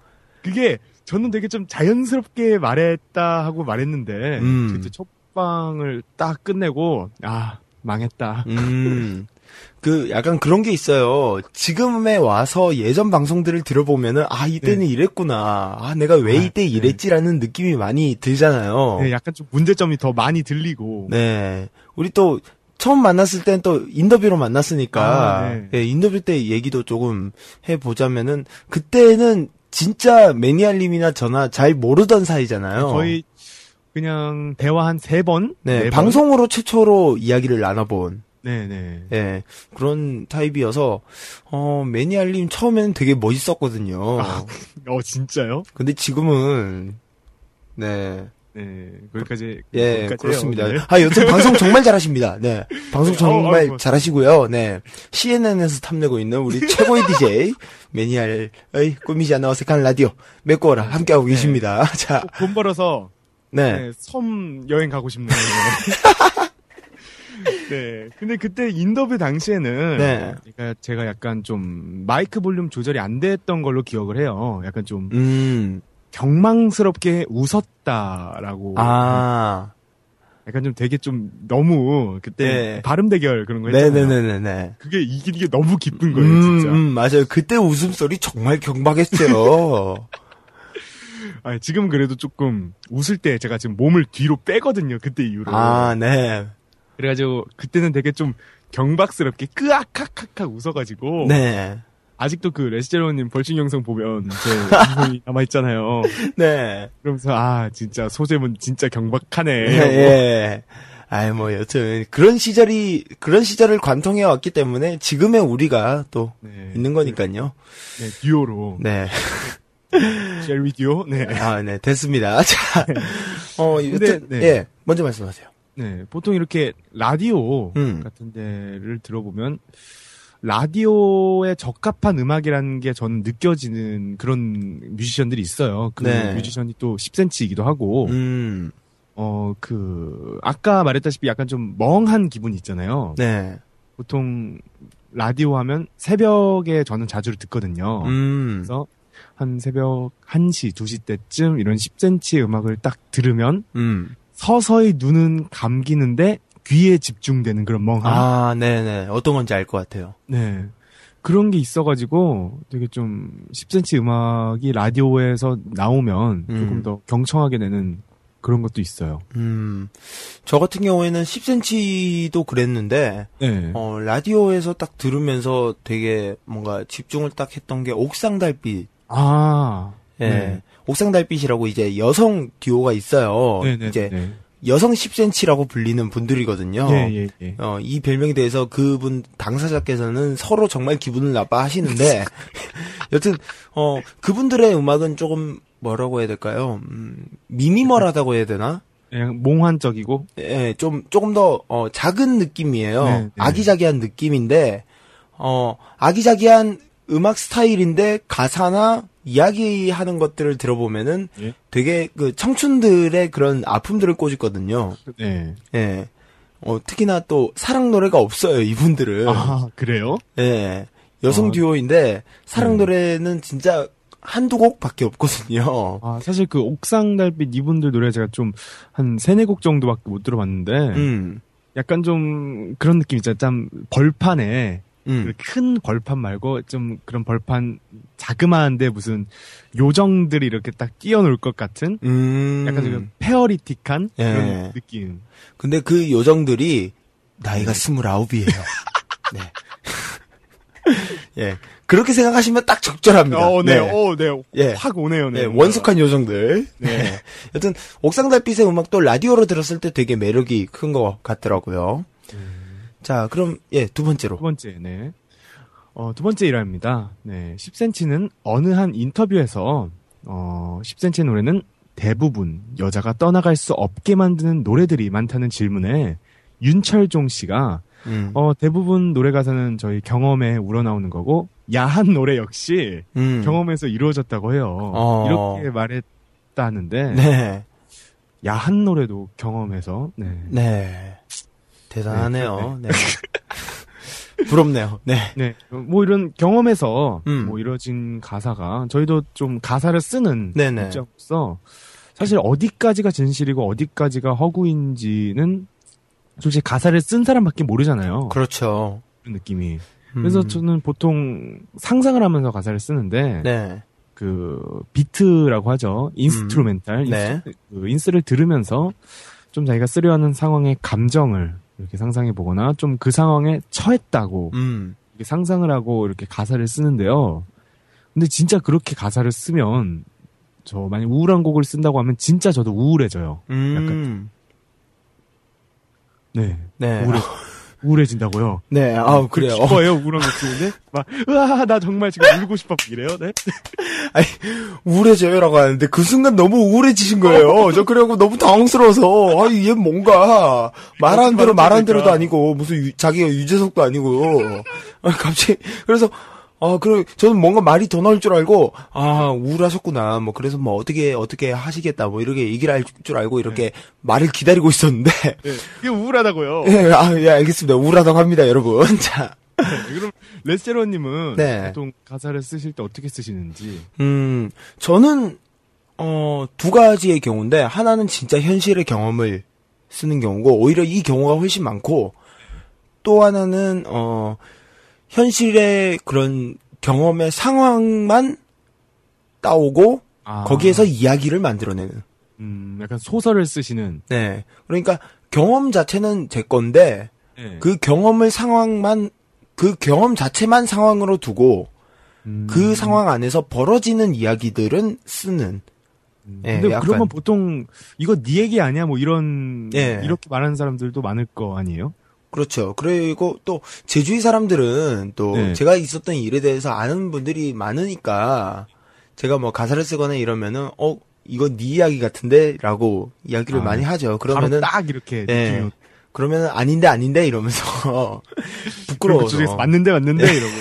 그게 저는 되게 좀 자연스럽게 말했다 하고 말했는데 음. 그때 첫 방을 딱 끝내고 아 망했다. 음. 그 약간 그런 게 있어요. 지금에 와서 예전 방송들을 들어보면은 아 이때는 이랬구나. 아 내가 왜 아, 이때 네. 이랬지라는 느낌이 많이 들잖아요. 네, 약간 좀 문제점이 더 많이 들리고 네. 우리 또 처음 만났을 땐 또 인터뷰로 만났으니까 아, 네. 예, 인터뷰 때 얘기도 조금 해보자면은 그때는 진짜 매니아님이나 저나 잘 모르던 사이잖아요. 거의 그냥 대화 한 세 번? 네, 네 번? 방송으로 최초로 이야기를 나눠본 네네. 예, 그런 타입이어서 어 매니아님 처음에는 되게 멋있었거든요. 아, 어 진짜요? 근데 지금은 네. 네 거기까지 예, 거기까지예요, 그렇습니다. 오늘. 아, 여튼 방송 정말 잘하십니다. 네. 방송 어, 정말 어, 어. 잘하시고요. 네. CNN에서 탐내고 있는 우리 최고의 DJ, 매니아의 꾸미지 않아 어색한 라디오, 메꼬라 함께하고 계십니다. 자, 돈 벌어서 네. 네, 섬 여행 가고 싶네요. 네. 근데 그때 인터뷰 당시에는 네. 그러니까 제가 약간 좀 마이크 볼륨 조절이 안 됐던 걸로 기억을 해요. 약간 좀 음, 경망스럽게 웃었다라고. 아, 약간 좀 되게 좀 너무 그때 네. 발음 대결 그런 거 했잖아요. 네네네네네. 그게 이기는 게 너무 기쁜 거예요, 음, 진짜. 음, 맞아요. 그때 웃음소리 정말 경박했어요. 아니, 지금 그래도 조금 웃을 때 제가 지금 몸을 뒤로 빼거든요. 그때 이후로. 아, 네. 그래가지고 그때는 되게 좀 경박스럽게 끄악하카카 웃어가지고 네. 아직도 그 레시제로님 벌칙 영상 보면 제 방송이 남아 있잖아요. 네. 그러면서 아 진짜 소재문 진짜 경박하네. 예, 예. 아이, 뭐, 여튼, 그런 시절이, 그런 시절을 관통해 왔기 때문에 지금의 우리가 또 네. 있는 거니까요. 네, 듀오로. 네. 젤위 듀오. 네. 아, 네, 됐습니다. 자, 어, 근데, 여튼, 네. 예, 먼저 말씀하세요. 네, 보통 이렇게 라디오 음. 같은 데를 들어보면 라디오에 적합한 음악이라는 게 저는 느껴지는 그런 뮤지션들이 있어요. 그 네. 뮤지션이 또 10cm이기도 하고, 음, 어, 그, 아까 말했다시피 약간 좀 멍한 기분이 있잖아요. 네. 보통 라디오 하면 새벽에 저는 자주 듣거든요. 음, 그래서 한 새벽 1시, 2시 때쯤 이런 10cm의 음악을 딱 들으면 음. 서서히 눈은 감기는데 귀에 집중되는 그런 멍함. 아, 네네. 어떤 건지 알 것 같아요. 네. 그런 게 있어가지고 되게 좀 10cm 음악이 라디오에서 나오면 음. 조금 더 경청하게 되는 그런 것도 있어요. 음, 저 같은 경우에는 10cm도 그랬는데, 네. 어, 라디오에서 딱 들으면서 되게 뭔가 집중을 딱 했던 게 옥상 달빛. 아. 예. 네. 옥상 달빛이라고 이제 여성 듀오가 있어요. 네네. 이제 네. 여성 10cm라고 불리는 분들이거든요. 예, 예, 예. 어, 이 별명에 대해서 그분 당사자께서는 서로 정말 기분을 나빠하시는데 여튼 어 그분들의 음악은 조금 뭐라고 해야 될까요? 음, 미니멀하다고 해야 되나? 그냥 몽환적이고. 예, 좀 조금 더 어, 작은 느낌이에요. 네, 네. 아기자기한 느낌인데 어 아기자기한 음악 스타일인데 가사나 이야기하는 것들을 들어보면은 예. 되게 그 청춘들의 그런 아픔들을 꼬집거든요. 네. 예. 어, 특히나 또 사랑 노래가 없어요, 이분들은. 아, 그래요? 예. 여성 아. 듀오인데 사랑 네. 노래는 진짜 한두 곡밖에 없거든요. 아, 사실 그 옥상 달빛 이분들 노래 제가 좀 한 세네 곡 정도밖에 못 들어봤는데 음. 약간 좀 그런 느낌 있잖아요. 좀 벌판에 음. 그큰 벌판 말고 좀 그런 벌판 자그마한데 무슨 요정들이 이렇게 딱 뛰어놀 것 같은 음. 약간 좀 페어리틱한 예. 그런 느낌. 근데 그 요정들이 나이가 스물아홉이에요. 네. 예. 그렇게 생각하시면 딱 적절합니다. 어, 네, 네. 어, 네, 예. 확 오네요, 네. 네, 원숙한 요정들. 네. 네. 여튼 옥상달빛의 음악도 라디오로 들었을 때 되게 매력이 큰 것 같더라고요. 자, 그럼 예, 두 번째로. 두 번째, 네. 어, 두 번째 일화입니다. 네. 10cm는 어느 한 인터뷰에서, 어, 10cm의 노래는 대부분 여자가 떠나갈 수 없게 만드는 노래들이 많다는 질문에 윤철종 씨가, 음. 어, 대부분 노래 가사는 저희 경험에 우러나오는 거고, 야한 노래 역시 음. 경험에서 이루어졌다고 해요. 어. 이렇게 말했다는데, 네. 야한 노래도 경험에서, 네. 네. 대단하네요. 네. 부럽네요. 네. 네, 뭐 이런 경험에서 음. 뭐 이뤄진 가사가 저희도 좀 가사를 쓰는. 입장으로서 사실 어디까지가 진실이고 어디까지가 허구인지는 솔직히 가사를 쓴 사람밖에 모르잖아요. 그렇죠. 그런 느낌이. 그래서 음. 저는 보통 상상을 하면서 가사를 쓰는데 네. 그 비트라고 하죠. instrumental 네. inst, 그 inst를 들으면서 좀 자기가 쓰려 하는 상황의 감정을 이렇게 상상해 보거나 좀 그 상황에 처했다고 음. 이렇게 상상을 하고 이렇게 가사를 쓰는데요. 근데 진짜 그렇게 가사를 쓰면 저 만약 우울한 곡을 쓴다고 하면 진짜 저도 우울해져요. 음. 네. 네. 우울해, 우울해진다고요. 네. 아, 그래요. 기뻐요, 우울한 곡 쓰는데. 막, 으아, 나 정말 지금 울고 싶어. 이래요, 네? 우울해져요라고 하는데 그 순간 너무 우울해지신 거예요. 저 그래갖고 너무 당황스러워서 아, 얘 뭔가 말하는 대로 말하는 대로도 아니고 무슨 유- 자기가 유재석도 아니고 아, 갑자기 그래서 아, 그래 저는 뭔가 말이 더 나올 줄 알고 아 우울하셨구나 뭐 그래서 뭐 어떻게 어떻게 하시겠다 뭐 이렇게 얘기를 할 줄 알고 이렇게 말을 기다리고 있었는데 네. 그게 우울하다고요. 예, 아, 예, 알겠습니다. 우울하다고 합니다, 여러분. 자, 네, 그럼, 레스제로님은 네. 보통 가사를 쓰실 때 어떻게 쓰시는지. 음, 저는, 어, 두 가지의 경우인데, 하나는 진짜 현실의 경험을 쓰는 경우고, 오히려 이 경우가 훨씬 많고, 또 하나는, 어, 현실의 그런 경험의 상황만 따오고, 아. 거기에서 이야기를 만들어내는. 음, 약간 소설을 쓰시는. 네. 그러니까 경험 자체는 제 건데, 네. 그 경험을 상황만, 그 경험 자체만 상황으로 두고, 음. 그 상황 안에서 벌어지는 이야기들은 쓰는. 예, 근데 약간- 그러면 보통 이거 네 얘기 아니야 뭐 이런 예. 이렇게 말하는 사람들도 많을 거 아니에요? 그렇죠. 그리고 또 제 주위 사람들은 또 네. 제가 있었던 일에 대해서 아는 분들이 많으니까 제가 뭐 가사를 쓰거나 이러면은 어 이거 네 이야기 같은데라고 이야기를 아, 많이 하죠. 그러면은 딱 이렇게 예. 느낌이 그러면은 아닌데 아닌데 이러면서 부끄러워서 그쪽에서 맞는데 맞는데 이러고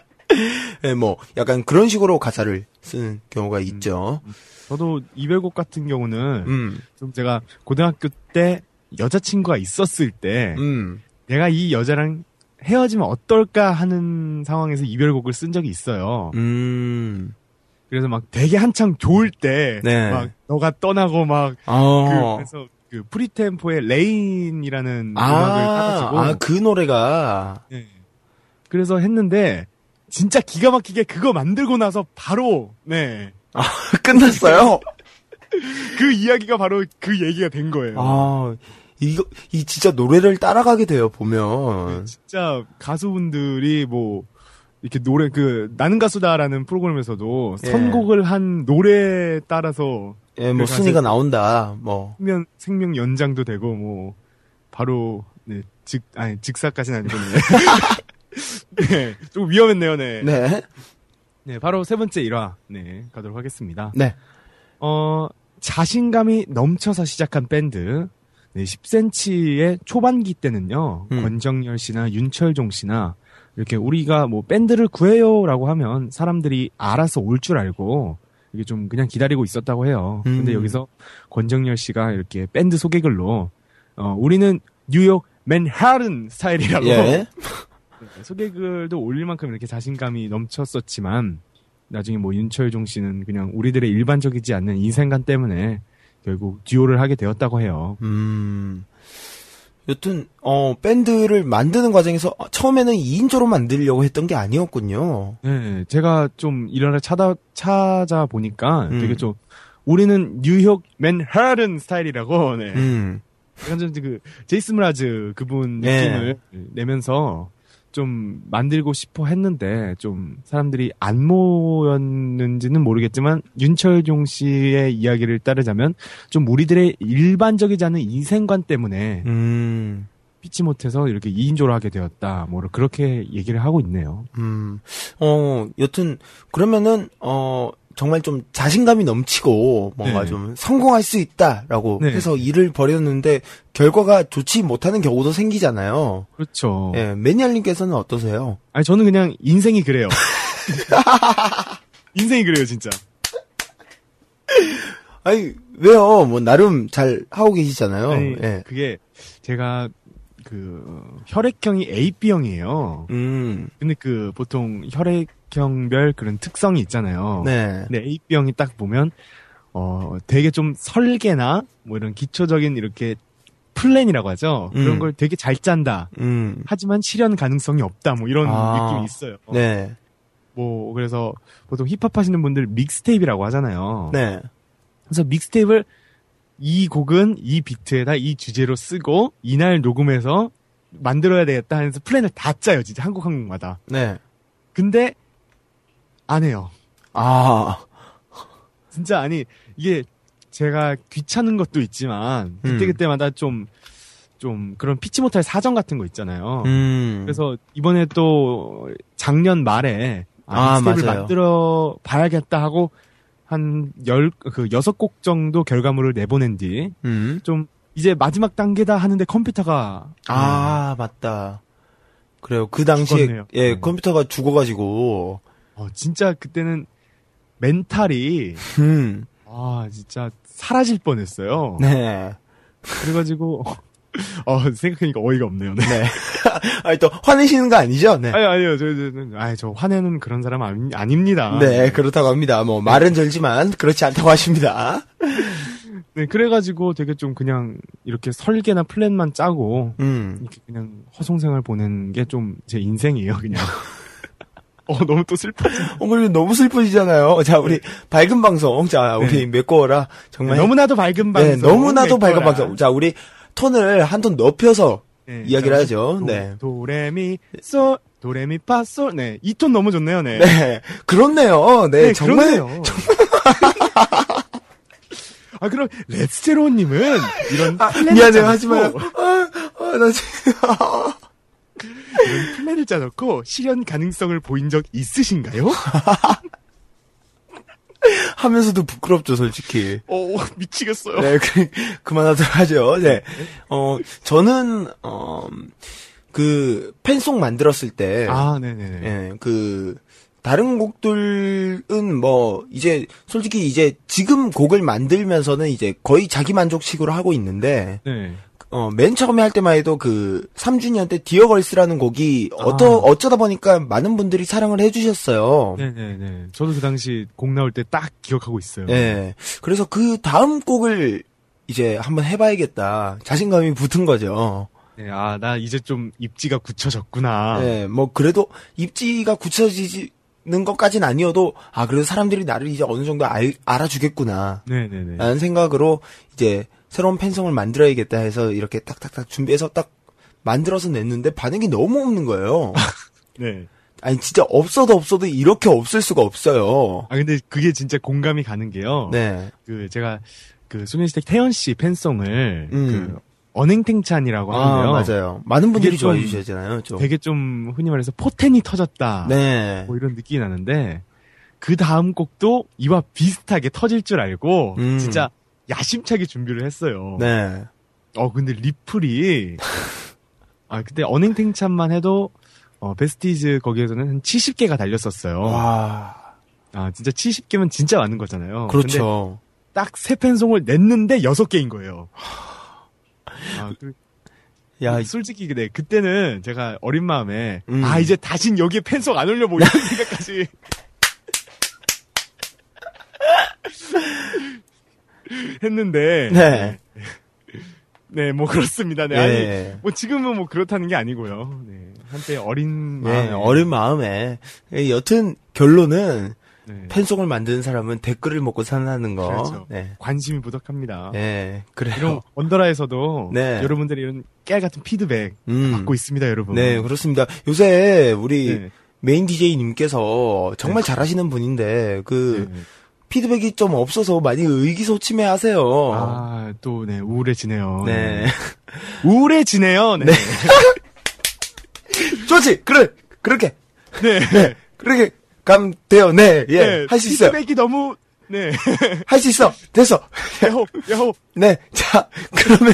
예, 뭐 약간 그런 식으로 가사를 쓰는 경우가 있죠. 저도 이별곡 같은 경우는 음. 좀 제가 고등학교 때 여자친구가 있었을 때 음. 내가 이 여자랑 헤어지면 어떨까 하는 상황에서 이별곡을 쓴 적이 있어요. 음. 그래서 막 되게 한창 좋을 때, 네. 막 너가 떠나고 막, 어. 그, 그래서 그 FreeTEMPO의 Rain이라는 음악을 아, 따가지고, 아, 그 노래가 네. 그래서 했는데, 진짜 기가 막히게 그거 만들고 나서 바로, 네. 끝났어요. 그 이야기가 바로 그 얘기가 된 거예요. 아, 이거, 이 진짜 노래를 따라가게 돼요, 보면. 진짜 가수분들이 뭐, 이렇게 노래, 그, 나는 가수다라는 프로그램에서도 예. 선곡을 한 노래에 따라서 예, 뭐, 그 순위가 나온다, 뭐. 생명, 생명 연장도 되고, 뭐, 바로, 네, 즉, 아니, 즉사까지는 아니거든요. 네, 좀 위험했네요, 네. 네. 네, 바로 세 번째 일화, 네, 가도록 하겠습니다. 네. 어, 자신감이 넘쳐서 시작한 밴드, 네, 10cm의 초반기 때는요, 음. 권정열 씨나 윤철종 씨나, 이렇게 우리가 뭐 밴드를 구해요라고 하면 사람들이 알아서 올 줄 알고, 이게 좀 그냥 기다리고 있었다고 해요. 근데 음. 여기서 권정열 씨가 이렇게 밴드 소개글로, 어, 우리는 뉴욕 맨하튼 스타일이라고 예. 네, 소개글도 올릴 만큼 이렇게 자신감이 넘쳤었지만 나중에 뭐 윤철종 씨는 그냥 우리들의 일반적이지 않는 인생관 때문에 결국 듀오를 하게 되었다고 해요. 음. 여튼 어 밴드를 만드는 과정에서 처음에는 2인조로 만들려고 했던 게 아니었군요. 네, 제가 좀 일화를 찾아 찾아 보니까 음. 되게 좀 우리는 뉴욕 맨하튼 스타일이라고 네. 음. 약간 좀그 제이슨 므라즈 그분 예. 느낌을 내면서 좀 만들고 싶어 했는데 좀 사람들이 안 모였는지는 모르겠지만 윤철종 씨의 이야기를 따르자면 좀 우리들의 일반적이지 않은 인생관 때문에 음. 피치 못해서 이렇게 2인조로 하게 되었다. 뭐 그렇게 얘기를 하고 있네요. 음. 어, 여튼 그러면은 어 정말 좀 자신감이 넘치고 뭔가 네. 좀 성공할 수 있다라고 네. 해서 일을 벌였는데 결과가 좋지 못하는 경우도 생기잖아요. 그렇죠. 예, 매니아님께서는 어떠세요? 아니 저는 그냥 인생이 그래요. 인생이 그래요 진짜. 아니 왜요? 뭐 나름 잘 하고 계시잖아요. 아니, 예. 그게 제가 그 혈액형이 AB형이에요. 음. 근데 그 보통 혈액 형별 그런 특성이 있잖아요. 네. 근데 AB형이 딱 보면 어 되게 좀 설계나 뭐 이런 기초적인 이렇게 플랜이라고 하죠. 그런 음. 걸 되게 잘 짠다. 음. 하지만 실현 가능성이 없다. 뭐 이런 아. 느낌이 있어요. 네. 뭐 그래서 보통 힙합 하시는 분들 mixtape라고 하잖아요. 네. 그래서 mixtape를 이 곡은 이 비트에다 이 주제로 쓰고 이날 녹음해서 만들어야 되겠다 하면서 플랜을 다 짜요. 진짜 한곡한 곡마다. 네. 근데 안 해요. 아. 진짜 아니 이게 제가 귀찮은 것도 있지만 그때 그때마다 좀좀 그런 피치 못할 사정 같은 거 있잖아요. 음. 그래서 이번에 또 작년 말에 아, 아, 믹스테이프를 맞아요. 만들어 봐야겠다 하고 한 열 그 여섯 곡 정도 결과물을 내보낸 뒤좀 음. 이제 마지막 단계다 하는데 컴퓨터가 아, 맞다. 그래요. 그 당시에 죽었네요. 예, 네. 컴퓨터가 죽어가지고 어, 진짜 그때는 멘탈이 음. 아 진짜 사라질 뻔했어요. 네. 그래가지고 어 생각하니까 어이가 없네요. 네. 네. 아니 또 화내시는 거 아니죠? 네. 아니 아니요 저, 저, 저, 아니, 저 화내는 그런 사람 아니, 아닙니다. 네, 그렇다고 합니다. 뭐 말은 절지만 그렇지 않다고 하십니다. 네, 그래가지고 되게 좀 그냥 이렇게 설계나 플랜만 짜고 음. 이렇게 그냥 허송생활 보낸 게 좀 제 인생이에요, 그냥. 어, 너무 또 슬퍼지. 어, 그리고 너무 슬퍼지잖아요. 자, 우리 밝은 방송. 자, 우리 메꿔라. 정말 네, 너무나도 밝은 네, 방송. 너무나도 밝은 메꿔라. 방송. 자, 우리 톤을 한 톤 높여서 네, 이야기를 자, 하죠. 도, 네. 도레미 솔 도레미 파솔 네, 이 톤 너무 좋네요, 네. 네. 그렇네요. 네, 네, 정말 그렇네요. 아 그럼 레스제로님은 이런 플랜을 미안해요. 하지 마요. 아, 아, 나 지금 이런 플랜을 짜놓고 실현 가능성을 보인 적 있으신가요? 하면서도 부끄럽죠, 솔직히. 어 미치겠어요. 네, 그, 그만하도록 하죠. 네. 어, 저는, 어, 그, 팬송 만들었을 때, 아, 네네네. 예, 그, 다른 곡들은 뭐, 이제, 솔직히 이제, 지금 곡을 만들면서는 이제 거의 자기 만족식으로 하고 있는데, 네. 어, 맨 처음에 할 때만 해도 그, 3주년 때 디어걸스라는 곡이, 어떠, 아. 어쩌다 보니까 많은 분들이 사랑을 해주셨어요. 네네네. 저도 그 당시 곡 나올 때 딱 기억하고 있어요. 예. 그래서 그 다음 곡을 이제 한번 해봐야겠다. 자신감이 붙은 거죠. 네, 아, 나 이제 좀 입지가 굳혀졌구나. 예, 뭐, 그래도 입지가 굳혀지는 것까진 아니어도, 아, 그래도 사람들이 나를 이제 어느 정도 알, 알아주겠구나. 네네네. 라는 생각으로 이제 새로운 팬송을 만들어야겠다 해서 이렇게 딱딱딱 준비해서 딱 만들어서 냈는데 반응이 너무 없는 거예요. 네. 아니, 진짜 없어도 없어도 이렇게 없을 수가 없어요. 아, 근데 그게 진짜 공감이 가는 게요. 네. 그, 제가, 그, 소녀시대 태연 씨 팬송을, 음. 그, 언행탱찬이라고 아, 하는데요. 맞아요. 많은 분들이 좋아해 주셨잖아요, 좀. 되게 좀, 흔히 말해서 포텐이 터졌다. 네. 뭐 이런 느낌이 나는데, 그 다음 곡도 이와 비슷하게 터질 줄 알고, 음. 진짜 야심차게 준비를 했어요. 네. 어, 근데 리플이, 아, 그때 언행탱찬만 해도, 어, 베스티즈 거기에서는 한 70개가 달렸었어요. 와. 아, 진짜 70개면 진짜 많은 거잖아요. 그렇죠. 딱세 팬송을 냈는데 여섯 개인 거예요. 아, 그, 야, 솔직히 네 그때는 제가 어린 마음에 음. 아 이제 다신 여기에 펜속 안 올려보 이런 생각까지 했는데 네. 네, 뭐 그렇습니다. 네, 예. 아니 뭐 지금은 뭐 그렇다는 게 아니고요. 네, 한때 어린 마음에 예, 어린 마음에. 예, 여튼 결론은 네, 팬송을 만드는 사람은 댓글을 먹고 산다는 거. 그렇죠. 네. 관심이 부족합니다. 예, 그래요. 이런 언더라에서도 네. 여러분들이 이런 깨알 같은 피드백 음. 받고 있습니다, 여러분. 네, 그렇습니다. 요새 우리 네. 메인 DJ님께서 정말 잘하시는 분인데 그 네. 피드백이 좀 없어서 많이 의기소침해 하세요. 아, 또, 네, 우울해지네요. 네. 우울해지네요. 네. 좋지. 그래. 그렇게. 네. 그렇게 가면 돼요. 네. 예. 네, 할수 있어요. 피드백이 너무, 네. 할 수 있어. 됐어. 야호, 야호. 네. 자, 그러면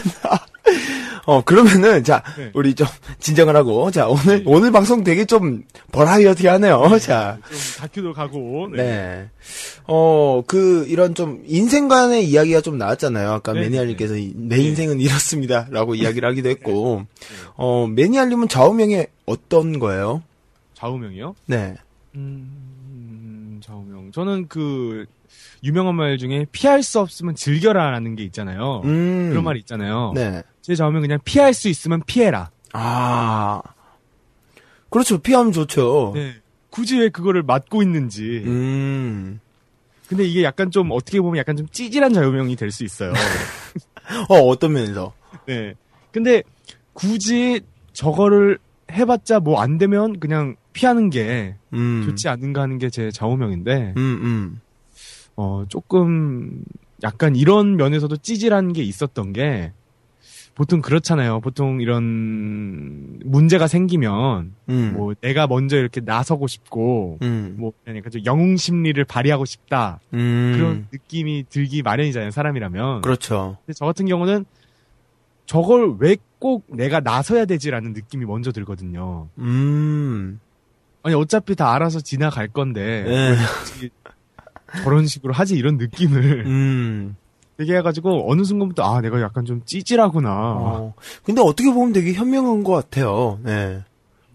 어, 그러면은 자, 네. 우리 좀 진정을 하고 자, 오늘 오늘 방송 되게 좀 버라이어티 하네요. 자. 좀 다큐도 가고. 네. 네. 어, 그, 이런 좀, 인생 간의 이야기가 좀 나왔잖아요. 아까 네, 매니아님께서 이- 내 인생은 이렇습니다. 라고 이야기를 하기도 했고, 어, 매니아님은 좌우명이 어떤 거예요? 좌우명이요? 네. 음, 좌우명. 저는 그, 유명한 말 중에 피할 수 없으면 즐겨라라는 게 있잖아요. 음. 그런 말이 있잖아요. 네. 제 좌우명 그냥 피할 수 있으면 피해라. 아. 그렇죠. 피하면 좋죠. 네. 굳이 왜 그거를 맡고 있는지. 음. 근데 이게 약간 좀 어떻게 보면 약간 좀 찌질한 좌우명이 될 수 있어요. 어, 어떤 면에서? 네. 근데 굳이 저거를 해봤자 뭐 안 되면 그냥 피하는 게 음. 좋지 않은가 하는 게 제 좌우명인데, 음, 음. 어, 조금 약간 이런 면에서도 찌질한 게 있었던 게, 보통 그렇잖아요. 보통 이런 문제가 생기면, 음. 뭐 내가 먼저 이렇게 나서고 싶고, 음. 뭐 약간 좀 영웅 심리를 발휘하고 싶다. 음. 그런 느낌이 들기 마련이잖아요. 사람이라면. 그렇죠. 근데 저 같은 경우는 저걸 왜 꼭 내가 나서야 되지라는 느낌이 먼저 들거든요. 음. 아니 어차피 다 알아서 지나갈 건데 네. 저런 식으로 하지 이런 느낌을 음. 되게 해가지고 어느 순간부터 아 내가 약간 좀 찌질하구나. 어. 근데 어떻게 보면 되게 현명한 것 같아요. 네.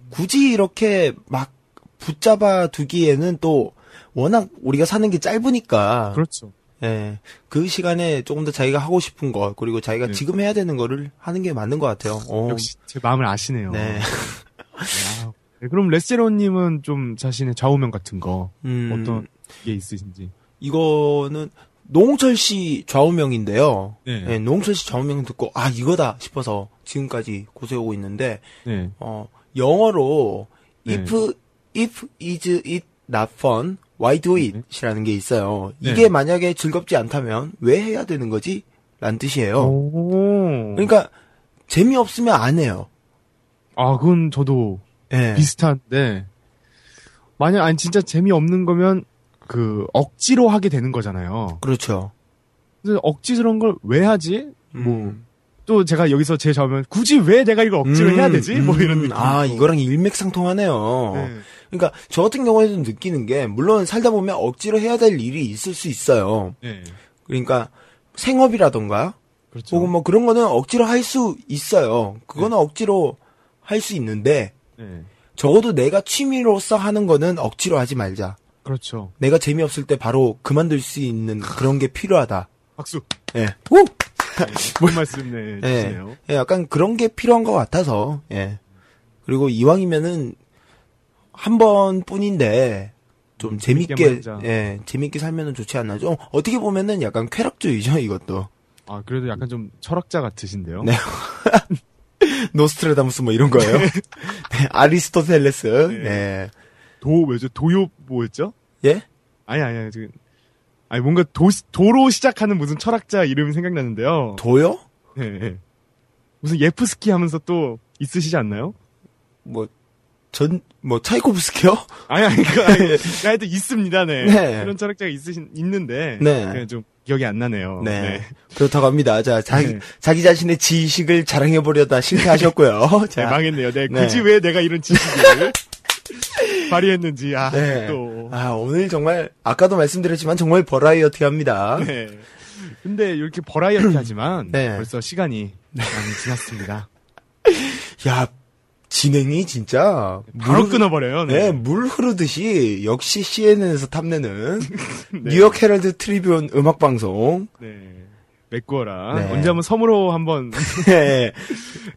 굳이 이렇게 막 붙잡아 두기에는 또 워낙 우리가 사는 게 짧으니까. 그렇죠. 예. 그 시간에 조금 더 자기가 하고 싶은 거, 그리고 자기가 네. 지금 해야 되는 거를 하는 게 맞는 것 같아요. 어. 역시 제 마음을 아시네요. 네. 아, 네, 그럼 레세로님은 좀 자신의 좌우명 같은 거 음, 어떤 게 있으신지? 이거는 노홍철 씨 좌우명인데요. 네. 예, 노홍철 씨 좌우명 듣고, 아, 이거다 싶어서 지금까지 고세오고 있는데, 네. 어, 영어로 네. if if is it not fun, why do it이라는 게 있어요. 네. 이게 만약에 즐겁지 않다면 왜 해야 되는 거지? 라는 뜻이에요. 오. 그러니까 재미없으면 안 해요. 아 그건 저도 예. 비슷한데 만약 아니 진짜 재미없는 거면 그 억지로 하게 되는 거잖아요. 그렇죠. 그래서 억지스러운 걸 왜 하지? 뭐 음. 또 제가 여기서 제 좌우명 굳이 왜 내가 이걸 억지로 음, 해야 되지? 뭐 음. 이런 느낌. 아, 이거랑 일맥상통하네요. 네. 그러니까 저 같은 경우에도 느끼는 게 물론 살다 보면 억지로 해야 될 일이 있을 수 있어요. 네. 그러니까 생업이라던가 그렇죠. 혹은 뭐 그런 거는 억지로 할 수 있어요. 그거는 억지로 할 수 있는데 네. 적어도 내가 취미로서 하는 거는 억지로 하지 말자. 그렇죠. 내가 재미없을 때 바로 그만둘 수 있는 그런 게 필요하다. 박수. 예. 우! 좋은 말씀 네, 예. 주시네요. 예, 약간 그런 게 필요한 것 같아서, 예. 그리고 이왕이면은, 한 번뿐인데, 좀 재밌게 재밌게. 예, 재밌게 살면은 좋지 않나. 좀, 어떻게 보면은 약간 쾌락주의죠, 이것도. 아 그래도 약간 좀 철학자 같으신데요. 네. 노스트라다무스 뭐 이런 거예요. 네, 아리스토텔레스, 네. 네. 도 뭐죠? 도요 뭐였죠? 예? 아니 아니 아니 지금 아니 뭔가 도 도로 시작하는 무슨 철학자 이름이 생각나는데요. 도요? 예, 예. 무슨 예프스키 하면서 또 있으시지 않나요? 뭐, 전, 뭐, 차이코프스키요? 아니 아니 그 아니 하여튼 있습니다. 네. 네. 그런 철학자가 있으신 있는데 네. 그냥 좀 기억이 안 나네요. 네. 그렇다고 합니다. 자, 자기, 네. 자기 자신의 지식을 자랑해보려다 실패하셨고요. 네, 자, 망했네요. 네. 네. 굳이 왜 내가 이런 지식을 발휘했는지 아 네. 또. 아, 오늘 정말, 아까도 말씀드렸지만 정말 버라이어티 합니다. 네. 근데 이렇게 버라이어티 하지만 네. 벌써 시간이 많이 지났습니다. 야, 진행이 진짜. 바로 물- 끊어버려요. 네, 물 흐르듯이 역시 CNN에서 탐내는 뉴욕 헤럴드 트리뷴 음악 방송. 네. 메꾸어라. 네. 언제 한번 섬으로 한번. 네.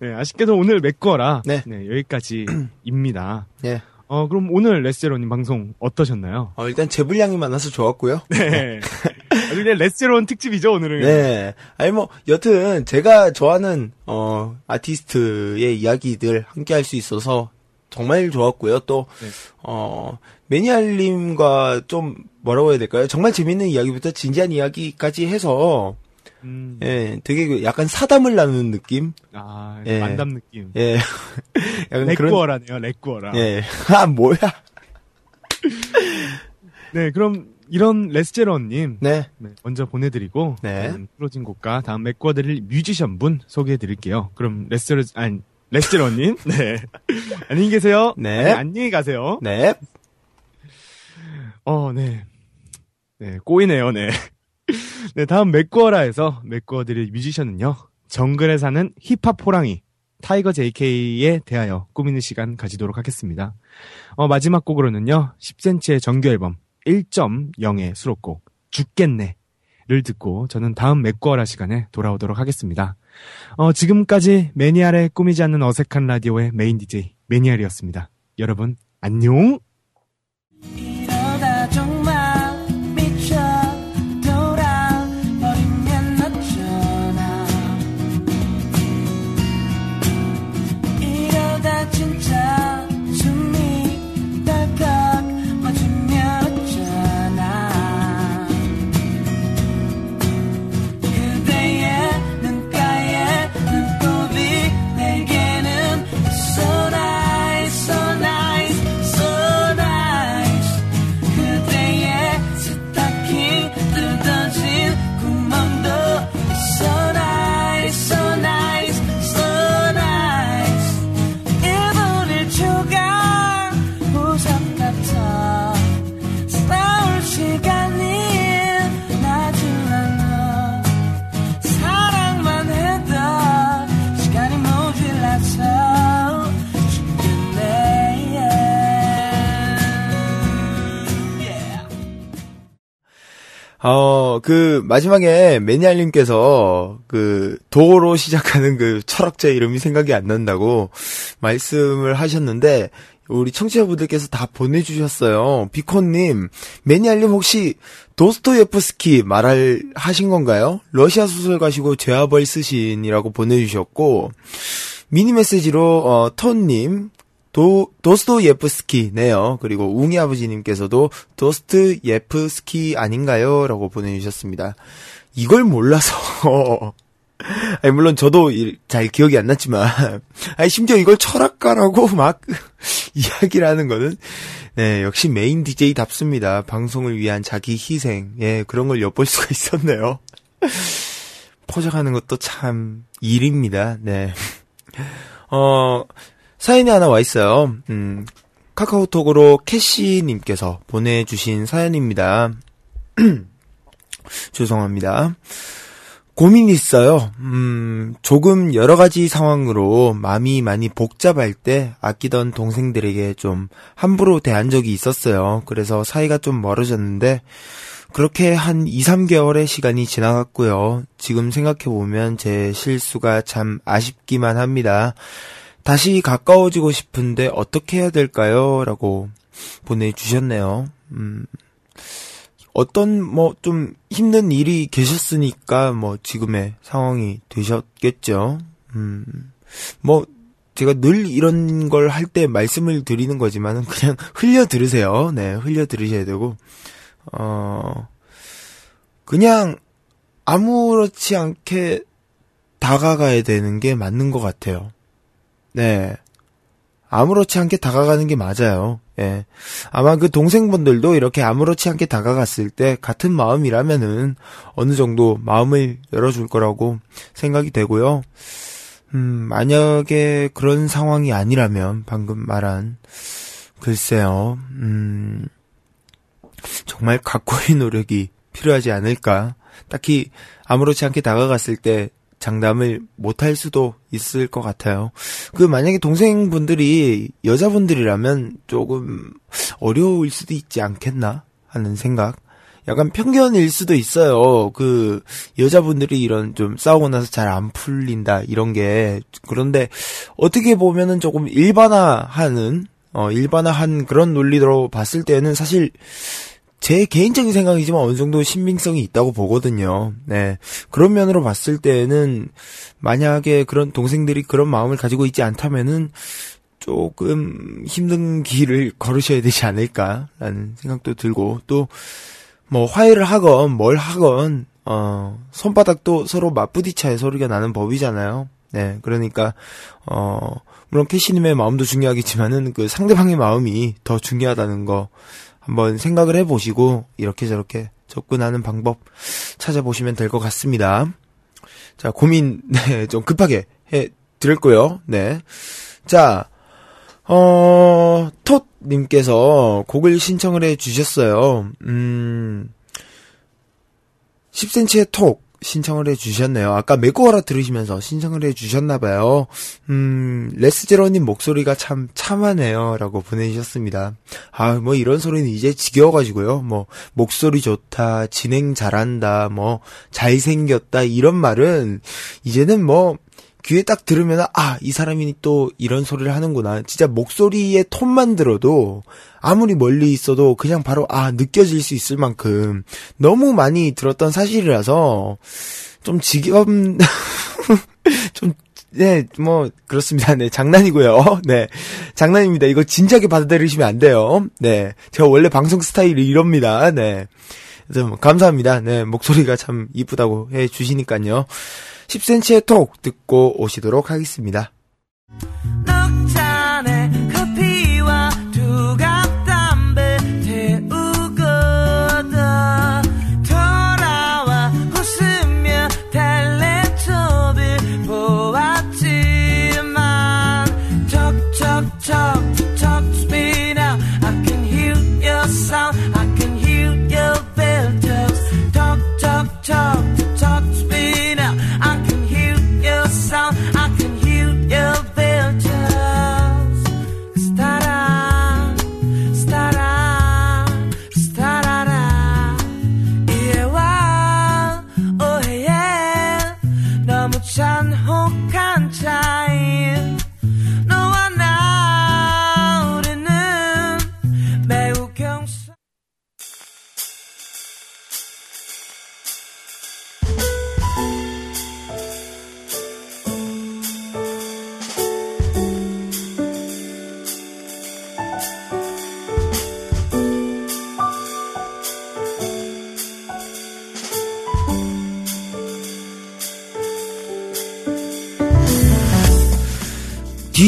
네, 아쉽게도 오늘 메꾸어라. 네. 여기까지입니다. 네. 어, 그럼 오늘 레스제로님 방송 어떠셨나요? 어, 일단 제 분량이 많아서 좋았고요. 네. 아주 그냥 레스제로원 특집이죠, 오늘은. 네. 아니 뭐 여튼 제가 좋아하는 어 아티스트의 이야기들 함께 할 수 있어서 정말 좋았고요. 또 네. 어, 매니알님과 좀 뭐라고 해야 될까요? 정말 재밌는 이야기부터 진지한 이야기까지 해서 음, 예, 되게 그 약간 사담을 나누는 느낌? 아, 예. 만담 느낌. 예. 약간 그런 레꾸어라네요, 레꾸어라. 예. 아, 뭐야? 네, 그럼 이런 레스제로님. 네. 네, 먼저 보내드리고 네. 음, 프로진 곡과 다음 메꿔드릴 뮤지션 분 소개해드릴게요. 그럼 레스제로 아니 레스제로님, 네 안녕히 계세요. 네. 아니, 안녕히 가세요. 네. 어, 네, 네 꼬이네요, 네. 네, 다음 메꿔라에서 메꿔드릴 뮤지션은요 정글에 사는 힙합 호랑이 타이거 JK에 대하여 꾸미는 시간 가지도록 하겠습니다. 어, 마지막 곡으로는요 10cm의 정규 앨범 1.0의 수록곡 죽겠네. 를 듣고 저는 다음 메꿔라 시간에 돌아오도록 하겠습니다. 어, 지금까지 매니아의 꾸미지 않는 어색한 라디오의 메인 DJ 매니아리였습니다. 여러분 안녕. 어, 그, 마지막에 매니알님께서 그, 도로 시작하는 그 철학자 이름이 생각이 안 난다고 말씀을 하셨는데, 우리 청취자분들께서 다 보내주셨어요. 비콘님, 매니알님 혹시 도스토예프스키 말할, 하신 건가요? 러시아 소설가시고 죄와벌 쓰신이라고 보내주셨고, 미니 메시지로, 어, 톤님, 도, 도스토예프스키네요. 그리고 웅이 아버지님께서도 도스트예프스키 아닌가요? 라고 보내주셨습니다. 이걸 몰라서. 아니, 물론 저도 이- 잘 기억이 안 났지만, 아니, 심지어 이걸 철학가라고 막 이야기를 하는 거는, 네, 역시 메인 DJ답습니다. 방송을 위한 자기 희생. 예, 그런 걸 엿볼 수가 있었네요. 포장하는 것도 참 일입니다. 네. 어, 사연이 하나 와 있어요. 음, 카카오톡으로 캐시님께서 보내주신 사연입니다. 죄송합니다. 고민이 있어요. 음, 조금 여러 가지 상황으로 마음이 많이 복잡할 때 아끼던 동생들에게 좀 함부로 대한 적이 있었어요. 그래서 사이가 좀 멀어졌는데, 그렇게 한 2, 3개월의 시간이 지나갔고요. 지금 생각해보면 제 실수가 참 아쉽기만 합니다. 다시 가까워지고 싶은데 어떻게 해야 될까요? 라고 보내주셨네요. 음, 어떤 뭐 좀 힘든 일이 계셨으니까 뭐 지금의 상황이 되셨겠죠. 음, 뭐 제가 늘 이런 걸 할 때 말씀을 드리는 거지만은 그냥 흘려 들으세요. 네, 흘려 들으셔야 되고, 어, 그냥 아무렇지 않게 다가가야 되는 게 맞는 것 같아요. 네. 아무렇지 않게 다가가는 게 맞아요. 예. 아마 그 동생분들도 이렇게 아무렇지 않게 다가갔을 때 같은 마음이라면은 어느 정도 마음을 열어줄 거라고 생각이 되고요. 음, 만약에 그런 상황이 아니라면 방금 말한 글쎄요. 음, 정말 각고의 노력이 필요하지 않을까. 딱히 아무렇지 않게 다가갔을 때 장담을 못할 수도 있을 것 같아요. 그 만약에 동생분들이 여자분들이라면 조금 어려울 수도 있지 않겠나 하는 생각. 약간 편견일 수도 있어요. 그 여자분들이 이런 좀 싸우고 나서 잘 안 풀린다 이런 게 그런데 어떻게 보면은 조금 일반화하는 어 일반화한 그런 논리로 봤을 때는 사실 제 개인적인 생각이지만 어느 정도 신빙성이 있다고 보거든요. 네. 그런 면으로 봤을 때는 만약에 그런 동생들이 그런 마음을 가지고 있지 않다면은 조금 힘든 길을 걸으셔야 되지 않을까라는 생각도 들고 또 뭐 화해를 하건 뭘 하건 어 손바닥도 서로 맞부딪혀야 소리가 나는 법이잖아요. 네. 그러니까 어 물론 캐시님의 마음도 중요하겠지만은 그 상대방의 마음이 더 중요하다는 거 한번 생각을 해보시고 이렇게 저렇게 접근하는 방법 찾아보시면 될 것 같습니다. 자, 고민, 네, 좀 급하게 해 드렸고요. 네. 자, 어, 톳님께서 곡을 신청을 해 주셨어요. 음, 10cm의 톡 신청을 해 주셨네요. 아까 메고어라 들으시면서 신청을 해 주셨나봐요. 음, 레스제로님 목소리가 참 참하네요. 라고 보내주셨습니다. 아, 뭐 이런 소리는 이제 지겨워가지고요. 뭐, 목소리 좋다, 진행 잘한다, 뭐, 잘생겼다, 이런 말은 이제는 뭐, 귀에 딱 들으면 아 이 사람이 또 이런 소리를 하는구나 진짜 목소리의 톤만 들어도 아무리 멀리 있어도 그냥 바로 아 느껴질 수 있을 만큼 너무 많이 들었던 사실이라서 좀 지겹 좀 네, 뭐, 그렇습니다. 네, 장난이고요. 네, 장난입니다. 이거 진지하게 받아들이시면 안 돼요. 네, 제가 원래 방송 스타일이 이럽니다. 네. 뭐 감사합니다. 네, 목소리가 참 이쁘다고 해 주시니까요. 10cm의 톡 듣고 오시도록 하겠습니다.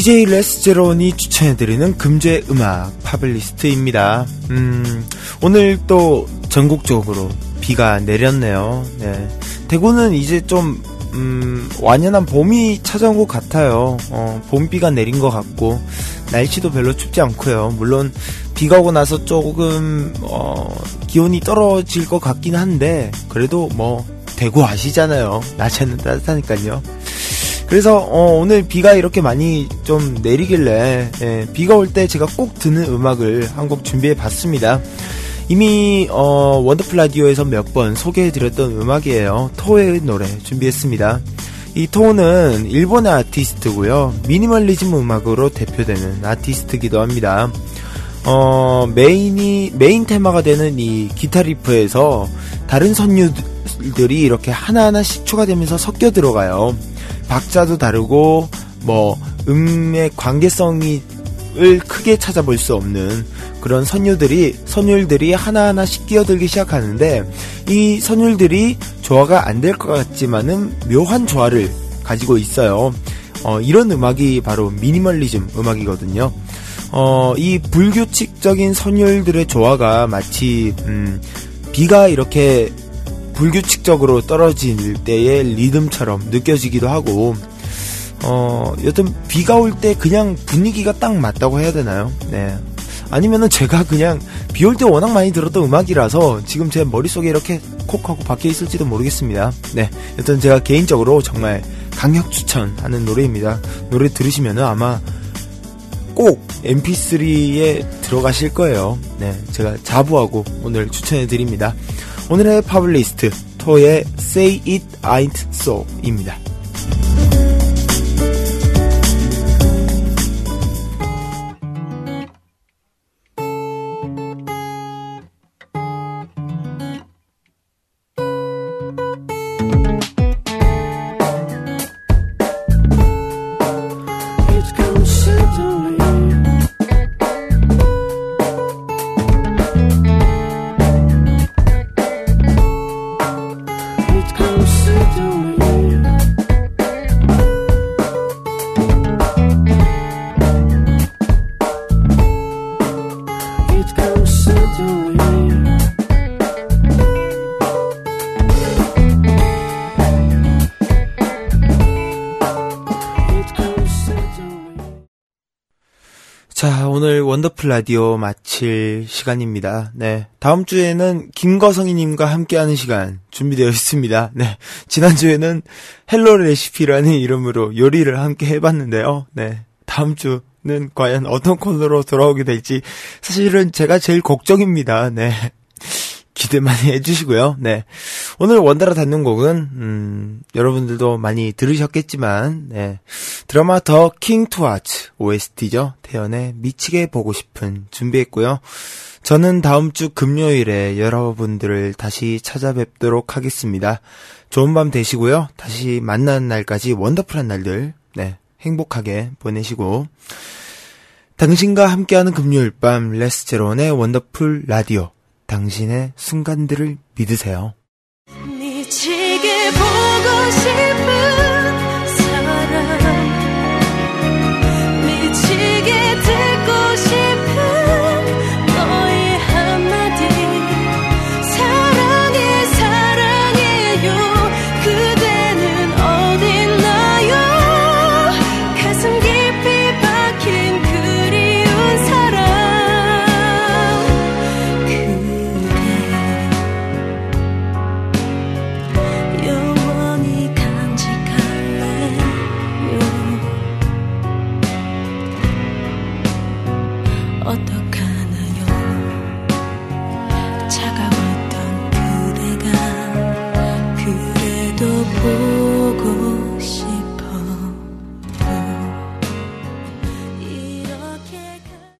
DJ 레스제론이 추천해드리는 금주의 음악 팝블리스트입니다. 음, 오늘 또 전국적으로 비가 내렸네요. 네. 대구는 이제 좀, 음, 완연한 봄이 찾아온 것 같아요. 어, 봄비가 내린 것 같고, 날씨도 별로 춥지 않고요. 물론, 비가 오고 나서 조금, 어, 기온이 떨어질 것 같긴 한데, 그래도 뭐, 대구 아시잖아요. 낮에는 따뜻하니까요. 그래서 어, 오늘 비가 이렇게 많이 좀 내리길래 예, 비가 올 때 제가 꼭 듣는 음악을 한 곡 준비해 봤습니다. 이미 어, 원더풀 라디오에서 몇 번 소개해드렸던 음악이에요. toe의 노래 준비했습니다. 이 toe는 일본의 아티스트고요. 미니멀리즘 음악으로 대표되는 아티스트기도 합니다. 어, 메인이 메인 테마가 되는 이 기타 riff에서 다른 선율들이 이렇게 하나하나씩 추가되면서 섞여 들어가요. 박자도 다르고 뭐 음의 관계성이 을 크게 찾아볼 수 없는 그런 선율들이 선율들이 하나하나씩 끼어들기 시작하는데 이 선율들이 조화가 안 될 것 같지만은 묘한 조화를 가지고 있어요. 어, 이런 음악이 바로 미니멀리즘 음악이거든요. 어, 이 불규칙적인 선율들의 조화가 마치 음, 비가 이렇게 불규칙적으로 떨어질 때의 리듬처럼 느껴지기도 하고 어, 여튼 비가 올 때 그냥 분위기가 딱 맞다고 해야 되나요? 네. 아니면은 제가 그냥 비 올 때 워낙 많이 들었던 음악이라서 지금 제 머릿속에 이렇게 콕 하고 박혀 있을지도 모르겠습니다. 네. 여튼 제가 개인적으로 정말 강력 추천하는 노래입니다. 노래 들으시면은 아마 꼭 mp3에 들어가실 거예요. 네. 제가 자부하고 오늘 추천해 드립니다. 오늘의 파블리스트 토의 Say It Ain't So입니다. 원더풀 라디오 마칠 시간입니다. 네. 다음 주에는 김거성이님과 함께하는 시간 준비되어 있습니다. 네. 지난주에는 헬로 레시피라는 이름으로 요리를 함께 해봤는데요. 네. 다음 주는 과연 어떤 코너로 돌아오게 될지 사실은 제가 제일 걱정입니다. 네. 기대 많이 해주시고요. 네. 오늘 원더라 닫는 곡은, 음, 여러분들도 많이 들으셨겠지만, 네. 드라마 더킹 투하츠 OST죠. 태연의 미치게 보고 싶은 준비했고요. 저는 다음 주 금요일에 여러분들을 다시 찾아뵙도록 하겠습니다. 좋은 밤 되시고요. 다시 만나는 날까지 wonderful한 날들, 네. 행복하게 보내시고, 당신과 함께하는 금요일 밤 레스제론의 원더풀 라디오. 당신의 순간들을 믿으세요.